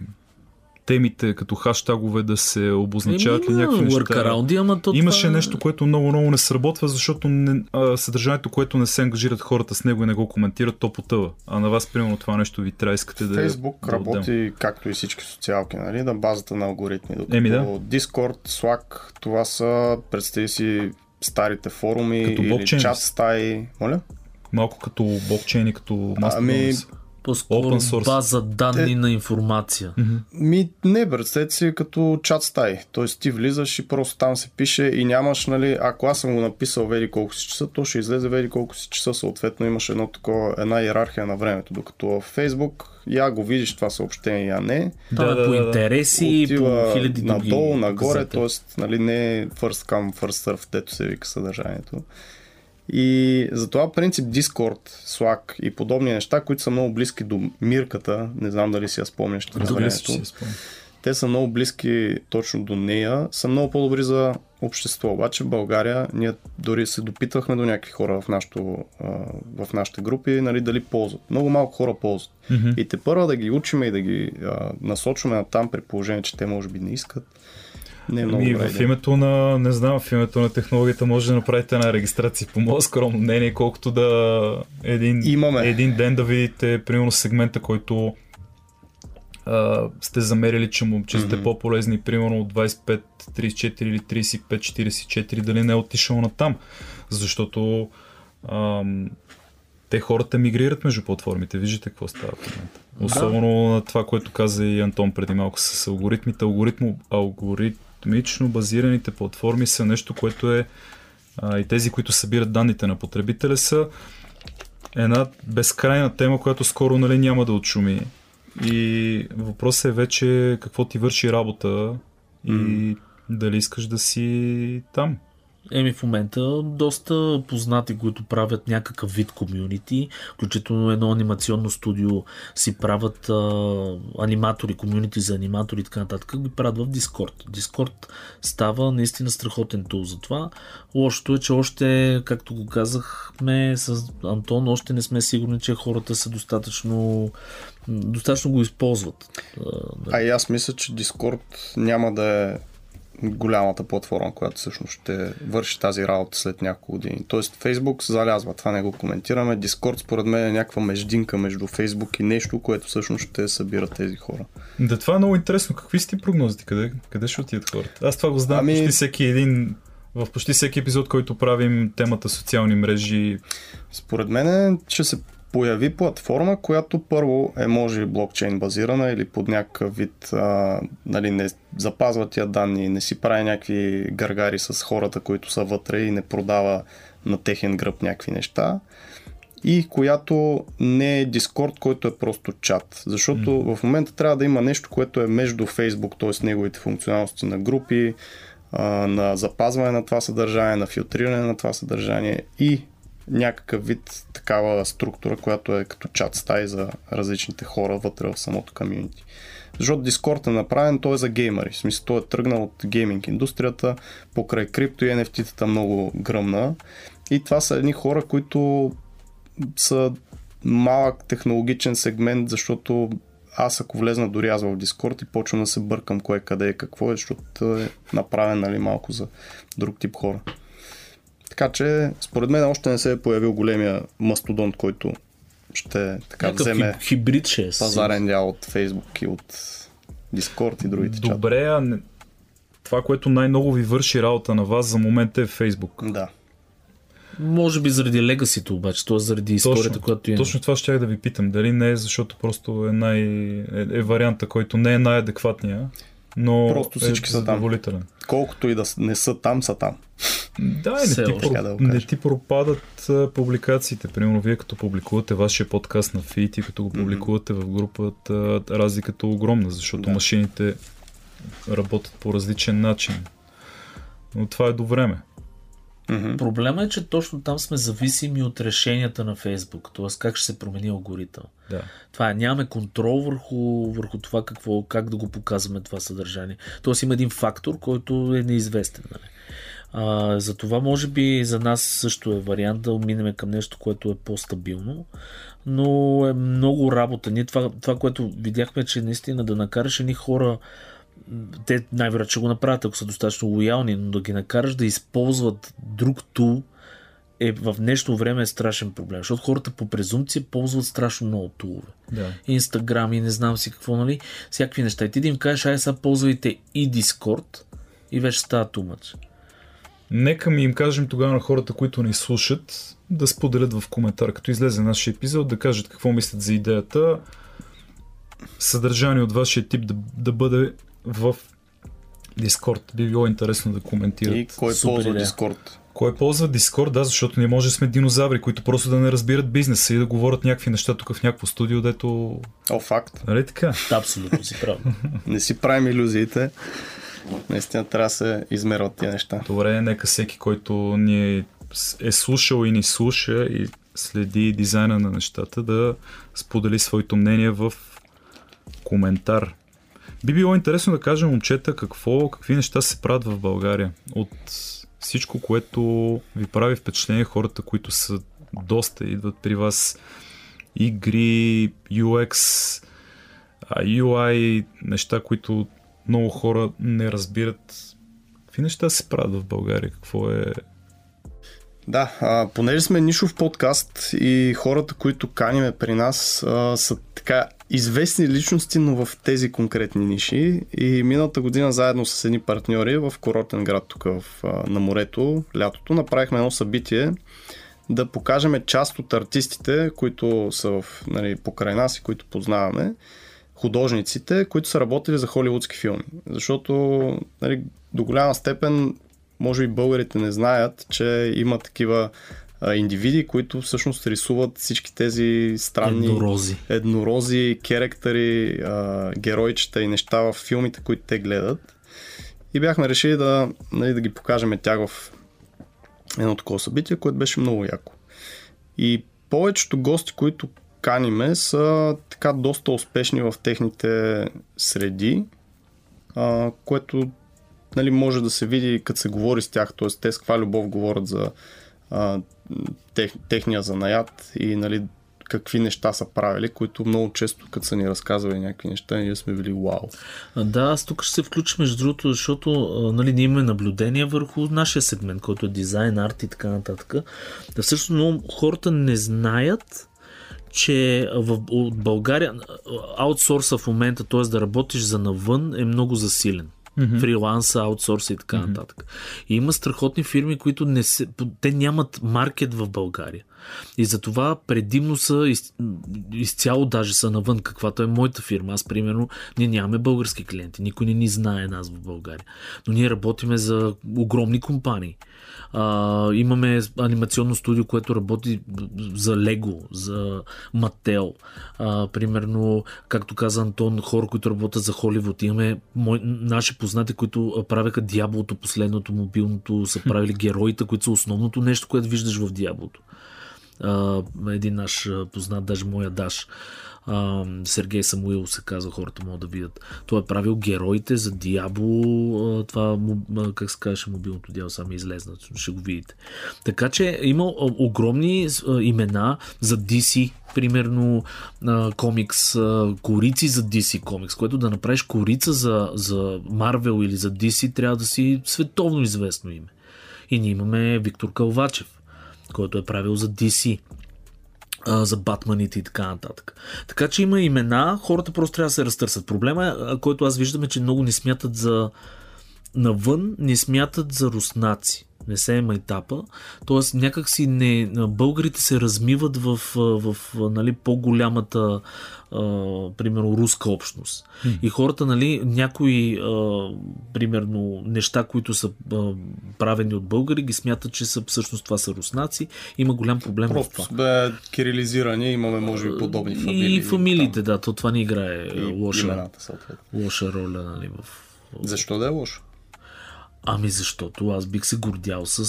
темите като хаштагове да се обозначават ли Еми, някакви има неща? ама то Имаше това... нещо, което много много не сработва, защото не, а, съдържанието, което не се ангажират хората с него и не го коментират, то потъва. А на вас, примерно, това нещо ви трябва искате да Фейсбук да работи отдем. както и всички социалки, нали, на базата на алгоритми. Докато Еми да. Discord, Slack, това са, представи си, старите форуми Като или ли чат стаи. Моля? Малко като блокчейн и като Mastodon. Ами. По-скоро Open source. база данни Те- на информация. Ми, не, представете си като чат стаи. Тоест ти влизаш и просто там се пише и нямаш, нали, ако аз съм го написал веди колко си часа, то ще излезе веди колко си часа, съответно имаш едно такова, една иерархия на времето. Докато в Facebook я го видиш това съобщение, я не. Да, е да, по да, да. интереси и по Отива хиляди други надолу, нагоре, т.е. Нали, не е first come, first serve, дето се вика съдържанието. И затова принцип Discord, Slack и подобни неща, които са много близки до мирката, не знам дали си я спомняш времето, си те са много близки точно до нея, са много по-добри за общество. Обаче в България ние дори се допитвахме до някакви хора в, нашото, в нашите групи, нали, дали ползват. Много малко хора ползват. Мгм. И те първа да ги учиме и да ги а, насочваме на там при положение, че те може би не искат. Не е много Ами, добра в идея. името на, не знам, в името на технологията може да направите една регистрация по мое скромно мнение, колкото да един, Имаме. един ден да видите, примерно, сегмента, който а, сте замерили, че, му, че сте Мгм. по-полезни, примерно от 25, 34 или 35, 44, дали не е отишъл на там. Защото ам, те хората мигрират между платформите. Виждате какво става в момента. Особено на това, което каза и Антон преди малко с алгоритмите. Алгоритмо, алгоритмично базираните платформи са нещо, което е а, и тези, които събират данните на потребителя са една безкрайна тема, която скоро нали, няма да отшуми. И въпросът е вече какво ти върши работа и М. дали искаш да си там. Еми в момента доста познати, които правят някакъв вид комюнити, включително едно анимационно студио си правят а, аниматори, комюнити за аниматори и така нататък, ги правят в Discord. Discord става наистина страхотен тул за това. Лошото е, че още, както го казахме с Антон, още не сме сигурни, че хората са достатъчно достатъчно го използват. А. А и аз мисля, че Discord няма да е голямата платформа, която всъщност ще върши тази работа след няколко години. Тоест Facebook се залязва, това не го коментираме. Discord според мен е някаква междинка между Facebook и нещо, което всъщност ще събира тези хора. Да, това е много интересно. Какви са ти прогнозите? Къде, къде ще отидат хората? Аз това го знам Ами- почти всеки един в почти всеки епизод, който правим темата социални мрежи. Според мен ще се появи платформа, която първо е може блокчейн базирана или под някакъв вид а, нали, не запазва тия данни, не си прави някакви гаргари с хората, които са вътре и не продава на техен гръб някакви неща и която не е Discord, който е просто чат. Защото mm. в момента трябва да има нещо, което е между Facebook, т.е. неговите функционалности на групи, а, на запазване на това съдържание, на филтриране на това съдържание и някакъв вид такава структура, която е като чат стаи за различните хора вътре в самото комьюнити. Защото Discord е направен, той е за геймери. В смисъл, той е тръгнал от гейминг индустрията, покрай крипто и NFT-тата много гръмна. И това са едни хора, които са малък технологичен сегмент, защото аз ако влезна дори аз в Дискорд и почвам да се бъркам кое къде е какво е, защото е направен нали, малко за друг тип хора. Така че, според мен още не се е появил големия мастодонт, който ще така Някакъв вземе хиб- хибрид ще е. пазарен дял от Фейсбук и от Дискорд и другите чата. Добре, а не... това, което най-много ви върши работа на вас за момента е Фейсбук. Да. Може би заради легасито обаче, т.е. заради историята, която е. Точно това ще да ви питам. Дали не е, защото просто е, най... е, е варианта, който не е най-адекватния, но Просто всички е са там. Колкото и да не са там, са там. Да, Все не ти, про... да не ти пропадат публикациите. Примерно, вие като публикувате вашия подкаст на фит и като го публикувате в групата, разликата е огромна, защото Да. машините работят по различен начин. Но това е до време. Мгм. Проблема е, че точно там сме зависими от решенията на Фейсбук, т.е. как ще се промени алгоритъм. Да. Това е, нямаме контрол върху, върху това какво, как да го показваме това съдържание. Тоест има един фактор, който е неизвестен. Нали? А, за това може би за нас също е вариант да минем към нещо, което е по-стабилно, но е много работа. Ние това, това което видяхме, че наистина да накараш едни хора те най-вероятно ще го направят, ако са достатъчно лоялни, но да ги накараш да използват друг тул е в днешно време е страшен проблем, защото хората по презумпция ползват страшно много тулове. Да. Инстаграм и не знам си какво, нали? Всякакви неща. И ти да им кажеш, ай сега ползвайте и Discord и вече става much. Нека ми им кажем тогава на хората, които ни слушат, да споделят в коментар, като излезе нашия епизод, да кажат какво мислят за идеята. Съдържание от вашия тип да, да бъде в Дискорд. Би било интересно да коментират. И кой Супер ползва идея. Дискорд? Кой ползва Дискорд? Да, защото не може да сме динозаври, които просто да не разбират бизнеса и да говорят някакви неща тук в някакво студио, дето... О, факт. Нали така? Абсолютно си прав. Не си правим иллюзиите. Наистина трябва да се измерват тия неща. Добре, нека всеки, който ни е слушал и ни слуша и следи дизайна на нещата, да сподели своето мнение в коментар. Би било интересно да кажем, момчета, какво, какви неща се правят в България. От всичко, което ви прави впечатление, хората, които са доста, идват при вас игри, UX, UI, неща, които много хора не разбират. Какви неща се правят в България? Какво е... Да, а, понеже сме нишов подкаст и хората, които каниме при нас, а, са така известни личности, но в тези конкретни ниши. И миналата година заедно с едни партньори в курортен град тук в, а, на морето, лятото, направихме едно събитие да покажем част от артистите, които са в, нали, покрай нас и които познаваме, художниците, които са работили за холивудски филми. Защото нали, до голяма степен може би българите не знаят, че има такива индивиди, които всъщност рисуват всички тези странни Еднорози. еднорози, керектери, а, геройчета и неща в филмите, които те гледат. И бяхме решили да, нали, да ги покажем тях в едно такова събитие, което беше много яко. И повечето гости, които каниме, са така доста успешни в техните среди, а, което нали, може да се види като се говори с тях, т.е. те с каква любов говорят за а, тех, техния занаят и нали, какви неща са правили, които много често, като са ни разказвали някакви неща, ние сме били вау. Да, аз тук ще се включа между другото, защото нали, ние имаме наблюдения върху нашия сегмент, който е дизайн, арт и така нататък. Да всъщност много хората не знаят, че в, България аутсорса в момента, т.е. да работиш за навън е много засилен. Mm-hmm. Фриланса, аутсорса и така mm-hmm. нататък. И има страхотни фирми, които не се, те нямат маркет в България. И затова предимно са из, изцяло даже са навън, каквато е моята фирма. Аз, примерно, ние нямаме български клиенти. Никой не ни знае нас в България. Но ние работиме за огромни компании. А, имаме анимационно студио, което работи за Лего, за Мател. Примерно, както каза Антон, хора, които работят за Холивуд. Имаме мой, наши познати, които правеха Дяволото, последното мобилното, са правили героите, които са основното нещо, което виждаш в Дяволото. Един наш познат, даже моя Даш, Сергей Самуил се казва, хората могат да видят. Той е правил героите за Диабло, това, как се казваше, мобилното дяло, сами излезна, ще го видите. Така че има огромни имена за DC, примерно комикс, корици за DC комикс, което да направиш корица за, за Marvel или за DC, трябва да си световно известно име. И ние имаме Виктор Калвачев, който е правил за DC за Батманите и така нататък. Така че има имена, хората просто трябва да се разтърсят. Проблема, който аз виждам е, че много не смятат за навън, не смятат за руснаци. Не се е майтапа. Тоест някак си не, българите се размиват в, в, нали, по-голямата а, примерно руска общност. И хората, нали, някои а, примерно неща, които са а, правени от българи, ги смятат, че са, всъщност това са руснаци. Има голям проблем в това. Просто бе кирилизирани, имаме може би подобни фамилии. И фамилиите, да, то това не играе и лоша, имената, лоша роля нали, в... Защо да е лошо? Ами защото аз бих се гордял с,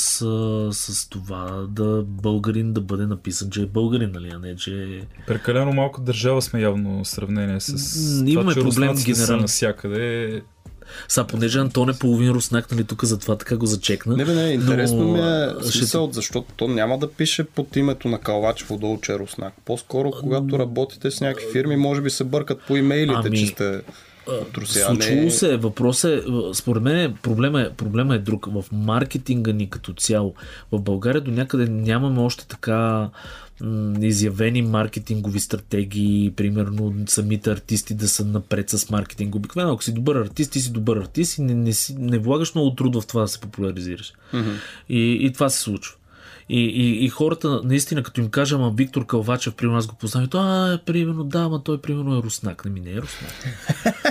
с това да българин да бъде написан, че е българин, нали, а не, че е... Прекалено малко държава сме явно в сравнение с М, имаме това, че проблем генерално. навсякъде. Са, понеже Антон е половин руснак, нали, тук затова така го зачекна. Не, бе, не, интересно но, ми е ще смисъл, защото то няма да пише под името на Калвачев отдолу, че е руснак. По-скоро, когато работите с някакви фирми, може би се бъркат по имейлите, Ами, че сте от Русия. а Случвало не... се. Въпросът е, според мен проблема е, проблема е друг. В маркетинга ни като цяло. В България до някъде нямаме още така изявени маркетингови стратегии, примерно самите артисти да са напред с маркетинг. Обикновено, ако си добър артист, ти си добър артист и не, не, си, не влагаш много труд в това да се популяризираш. И, и това се случва. И, и, и хората, наистина, като им кажа, ама Виктор Калвачев, при нас го познавам, а, примерно, да, ама той примерно е руснак. Не ми не е руснак.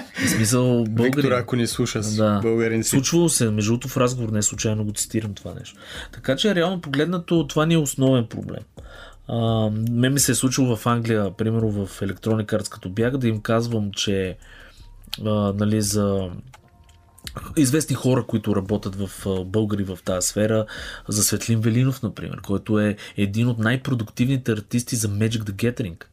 В смисъл, Виктор, българин. ако ни слуша, с Да. българин си. Случвало се, между другото в разговор не случайно го цитирам това нещо. Така че реално погледнато това ни е основен проблем. А, мен ми се е случило в Англия, примерно в Electronic Arts, като бях да им казвам, че а, нали, за известни хора, които работят в българи в тази сфера, за Светлин Велинов, например, който е един от най-продуктивните артисти за Magic the Gathering.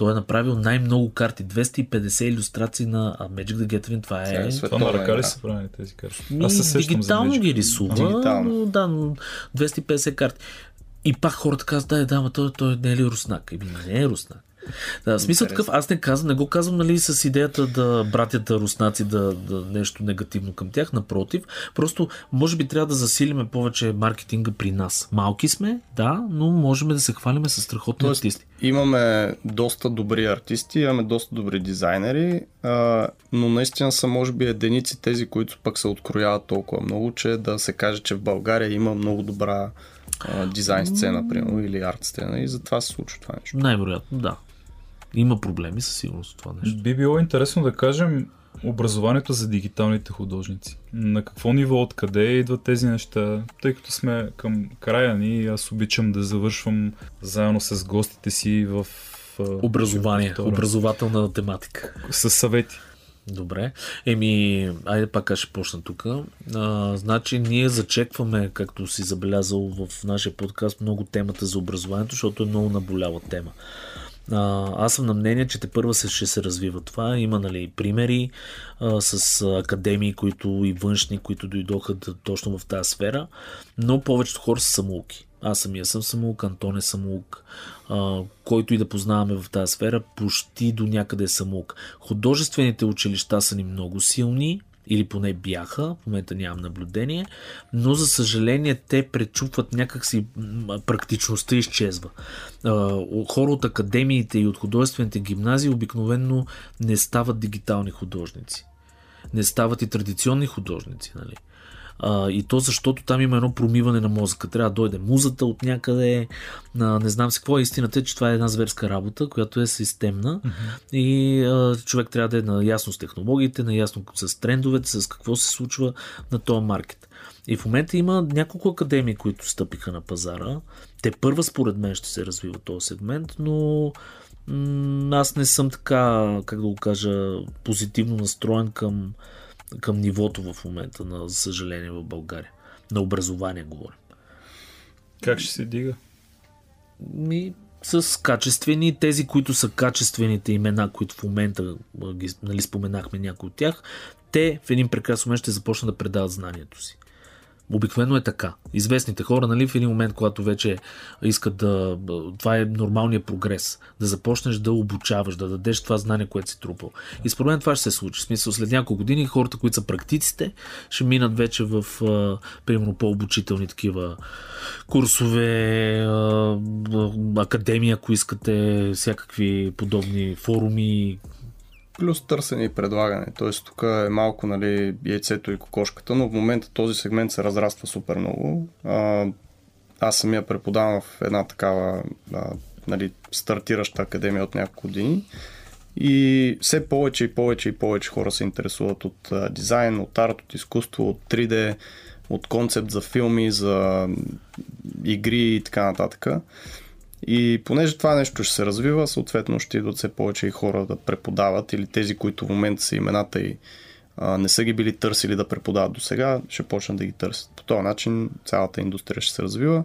Той е направил най-много карти, 250 иллюстрации на а Magic the Gathering. Това е е Това на ръка ли са правени тези карти? ми, Аз се дигитално ги рисува, Дигитално. но да, но 250 карти. И пак хората казват, да, да, ама той, той не е ли руснак? Еми, не е руснак. Да, в смисъл такъв, аз не казвам, не го казвам нали, с идеята да братята руснаци да, да нещо негативно към тях, напротив. Просто, може би трябва да засилиме повече маркетинга при нас. Малки сме, да, но можем да се хвалиме с страхотни Тоест, артисти. имаме доста добри артисти, имаме доста добри дизайнери, а, но наистина са може би единици тези, които пък се открояват толкова много, че да се каже, че в България има много добра дизайн сцена, примерно, или арт сцена и затова се случва това нещо. Най-вероятно, да. Има проблеми със сигурност това нещо. Би било интересно да кажем образованието за дигиталните художници. На какво ниво, откъде идват тези неща? Тъй като сме към края ни, аз обичам да завършвам заедно с гостите си в Образование, втора. образователна тематика. с съвети. Добре. Еми, айде пак аз ще почна тук. Значи, ние зачекваме, както си забелязал в нашия подкаст, много темата за образованието, защото е много наболява тема. А, аз съм на мнение, че те първа се, ще се развива това. Има нали, примери а, с академии, които и външни, които дойдоха да, точно в тази сфера, но повечето хора са самоуки. Аз самия съм самоук, Антон е самоук, а, който и да познаваме в тази сфера, почти до някъде е самоук. Художествените училища са ни много силни, или поне бяха, в момента нямам наблюдение, но за съжаление те пречупват някакси практичността изчезва. Хора от академиите и от художествените гимназии обикновенно не стават дигитални художници. Не стават и традиционни художници, нали? А, и то защото там има едно промиване на мозъка. Трябва да дойде музата от някъде. А, не знам си какво е истината, е, че това е една зверска работа, която е системна. Mm-hmm. И а, човек трябва да е наясно с технологиите, наясно с трендовете, с какво се случва на този маркет. И в момента има няколко академии, които стъпиха на пазара. Те първа, според мен, ще се развива този сегмент, но аз не съм така, как да го кажа, позитивно настроен към към нивото в момента, на за съжаление, в България. На образование говорим. Как ще се дига? Ми, с качествени, тези, които са качествените имена, които в момента ги, нали, споменахме някои от тях, те в един прекрасен момент ще започнат да предават знанието си. Обикновено е така. Известните хора, нали, в един момент, когато вече искат да. Това е нормалният прогрес. Да започнеш да обучаваш, да дадеш това знание, което си трупал. И според мен това ще се случи. В смисъл, след няколко години хората, които са практиците, ще минат вече в, примерно, по-обучителни такива курсове, академия, ако искате, всякакви подобни форуми, Плюс търсене и предлагане. Тоест тук е малко нали, яйцето и кокошката, но в момента този сегмент се разраства супер много. А, аз самия преподавам в една такава а, нали, стартираща академия от няколко години. И все повече и повече и повече хора се интересуват от а, дизайн, от арт, от изкуство, от 3D, от концепт за филми, за игри и така нататък. И понеже това нещо ще се развива, съответно ще идват все повече и хора да преподават или тези, които в момента са имената и а, не са ги били търсили да преподават до сега, ще почнат да ги търсят. По този начин цялата индустрия ще се развива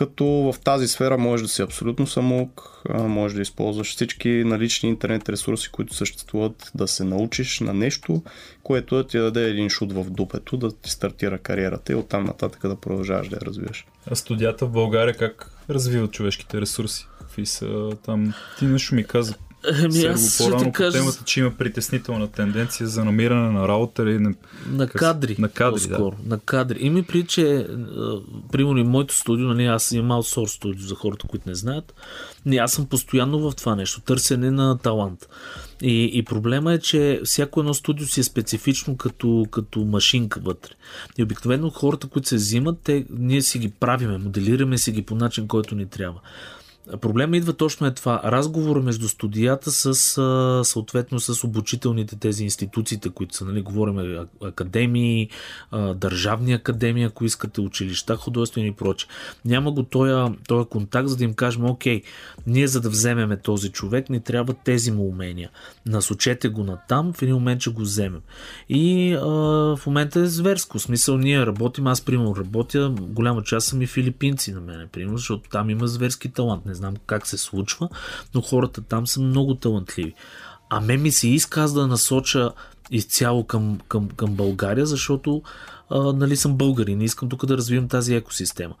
като в тази сфера може да си абсолютно самоук, може да използваш всички налични интернет ресурси, които съществуват, да се научиш на нещо, което да ти даде един шут в дупето, да ти стартира кариерата и оттам нататък да продължаваш да я развиваш. А студията в България как развиват човешките ресурси? Какви са там? Ти нещо ми каза Еми, аз по-рано по кажа... темата, че има притеснителна тенденция за намиране на работа или на, на кадри. На кадри, по-скоро. Да. На кадри. Има при, че примерно и моето студио, нали, аз имам аутсорс студио за хората, които не знаят. Не, аз съм постоянно в това нещо. Търсене на талант. И, и проблема е, че всяко едно студио си е специфично като, като машинка вътре. И обикновено хората, които се взимат, те, ние си ги правиме, моделираме си ги по начин, който ни трябва. Проблема идва точно е това. Разговора между студията с съответно с обучителните тези институциите, които са, нали, говорим академии, държавни академии, ако искате, училища, художествени и проче. Няма го този, този контакт, за да им кажем, окей, ние за да вземеме този човек, ни трябва тези му умения. Насочете го на там, в един момент ще го вземем. И а, в момента е зверско. В смисъл, ние работим, аз примерно работя, голяма част са ми филипинци на мене, примерно, защото там има зверски талант не знам как се случва, но хората там са много талантливи. А ме ми се иска аз да насоча изцяло към, към, към България, защото а, нали, съм българин и искам тук да развивам тази екосистема.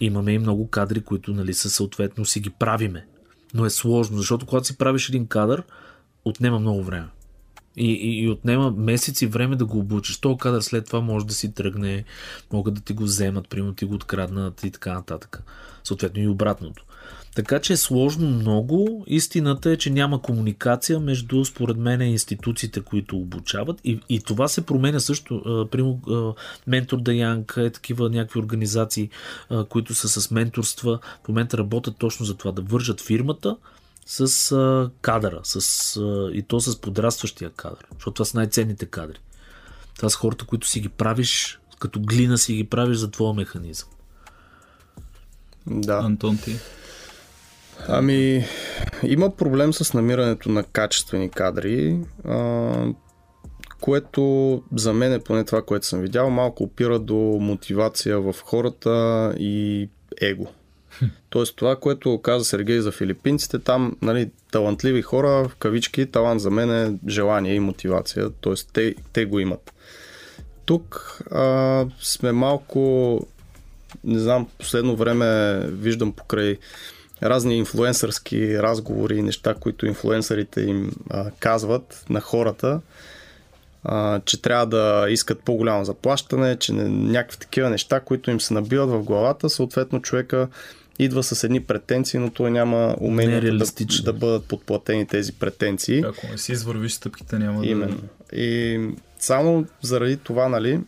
Имаме и много кадри, които нали, са съответно си ги правиме. Но е сложно, защото когато си правиш един кадър, отнема много време. И, и, и отнема месеци време да го обучиш. То кадър след това може да си тръгне, могат да ти го вземат, примерно ти го откраднат и така нататък. Съответно и обратното. Така че е сложно много. Истината е, че няма комуникация между, според мен, институциите, които обучават. И, и това се променя също. Примо, Ментор да Янг е такива някакви организации, които са с менторства. В момента работят точно за това да вържат фирмата с кадъра, с, и то с подрастващия кадър, защото това са най-ценните кадри. Това са хората, които си ги правиш, като глина си ги правиш за твоя механизъм. Да. Антон ти? Ами, има проблем с намирането на качествени кадри, а, което за мен е поне това, което съм видял, малко опира до мотивация в хората и его. Тоест това, което каза Сергей за филипинците, там нали, талантливи хора, в кавички, талант за мен е желание и мотивация, т.е. Те, те го имат. Тук а, сме малко, не знам, последно време виждам покрай разни инфлуенсърски разговори неща, които инфлуенсърите им а, казват на хората, а, че трябва да искат по-голямо заплащане, че не, някакви такива неща, които им се набиват в главата, съответно човека идва с едни претенции, но той няма умение да, да бъдат подплатени тези претенции. Ако не си извървиш стъпките, няма Именно. да... И само заради това, нали,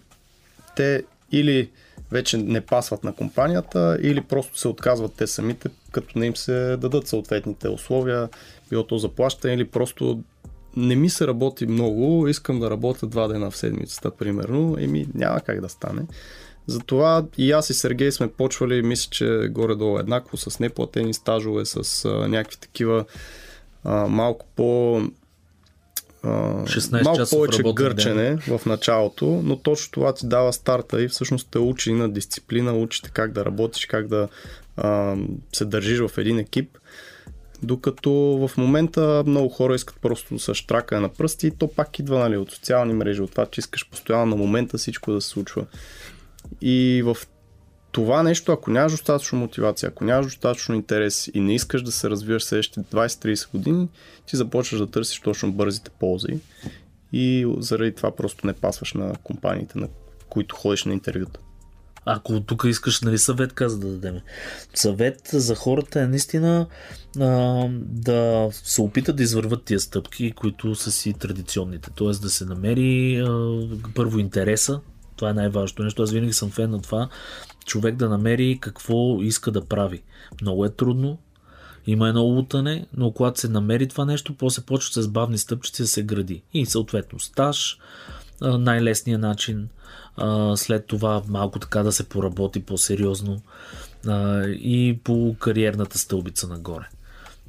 те или вече не пасват на компанията или просто се отказват те самите, като не им се дадат съответните условия, било то заплащане или просто не ми се работи много, искам да работя два дена в седмицата, примерно, еми няма как да стане. Затова и аз и Сергей сме почвали, мисля, че горе-долу еднакво, с неплатени стажове, с а, някакви такива а, малко по малко повече гърчене ден. в началото, но точно това ти дава старта и всъщност те учи на дисциплина, учите как да работиш, как да а, се държиш в един екип. Докато в момента много хора искат просто да са штрака на пръсти и то пак идва нали, от социални мрежи, от това, че искаш постоянно на момента всичко да се случва. И в това нещо, ако нямаш достатъчно мотивация, ако нямаш достатъчно интерес и не искаш да се развиваш следващите 20-30 години, ти започваш да търсиш точно бързите ползи и заради това просто не пасваш на компаниите, на които ходиш на интервюта. Ако тук искаш нали, съвет, каза да дадем. Съвет за хората е наистина а, да се опитат да извърват тия стъпки, които са си традиционните. Тоест да се намери а, първо интереса. Това е най-важното нещо. Аз винаги съм фен на това човек да намери какво иска да прави. Много е трудно, има едно лутане, но когато се намери това нещо, после почва с бавни стъпчици да се гради. И съответно стаж, най-лесният начин, след това малко така да се поработи по-сериозно и по кариерната стълбица нагоре.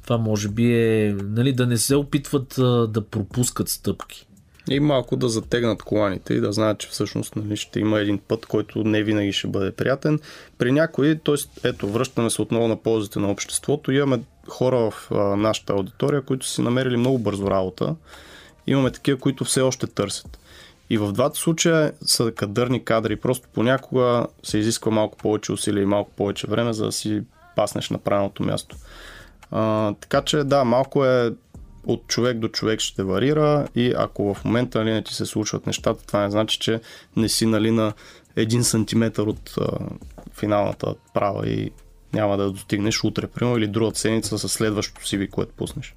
Това може би е нали, да не се опитват да пропускат стъпки. И малко да затегнат коланите и да знаят, че всъщност нали, ще има един път, който не винаги ще бъде приятен. При някои, т.е. ето, връщаме се отново на ползите на обществото, имаме хора в а, нашата аудитория, които си намерили много бързо работа. Имаме такива, които все още търсят. И в двата случая са кадърни кадри. Просто понякога се изисква малко повече усилия и малко повече време, за да си паснеш на правилното място. А, така че да, малко е от човек до човек ще варира и ако в момента нали, не ти се случват нещата, това не значи, че не си нали, на един сантиметър от а, финалната права и няма да достигнеш утре, примерно, или друга седмица с следващото CV, което пуснеш.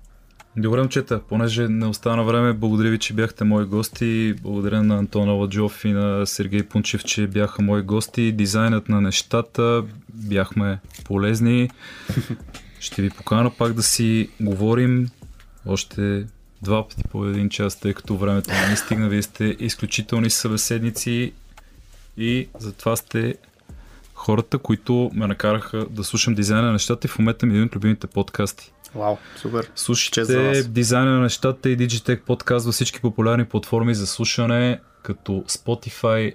Добре, момчета, понеже не остана време, благодаря ви, че бяхте мои гости. Благодаря на Антон Ладжов и на Сергей Пунчев, че бяха мои гости. Дизайнът на нещата, бяхме полезни. Ще ви покана пак да си говорим още два пъти по един час, тъй като времето не стигна. Вие сте изключителни събеседници и затова сте хората, които ме накараха да слушам дизайна на нещата и в момента ми е един от любимите подкасти. Вау, супер. Слушайте дизайна на нещата и Digitech подкаст във всички популярни платформи за слушане, като Spotify,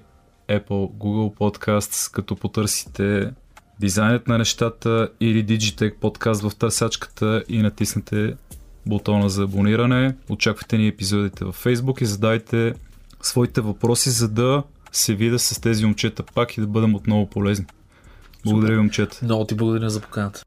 Apple, Google Podcasts, като потърсите дизайнът на нещата или Digitech подкаст в търсачката и натиснете бутона за абониране. Очаквайте ни епизодите във Facebook и задайте своите въпроси, за да се видя с тези момчета пак и да бъдем отново полезни. Благодаря ви, момчета. Много ти благодаря за поканата.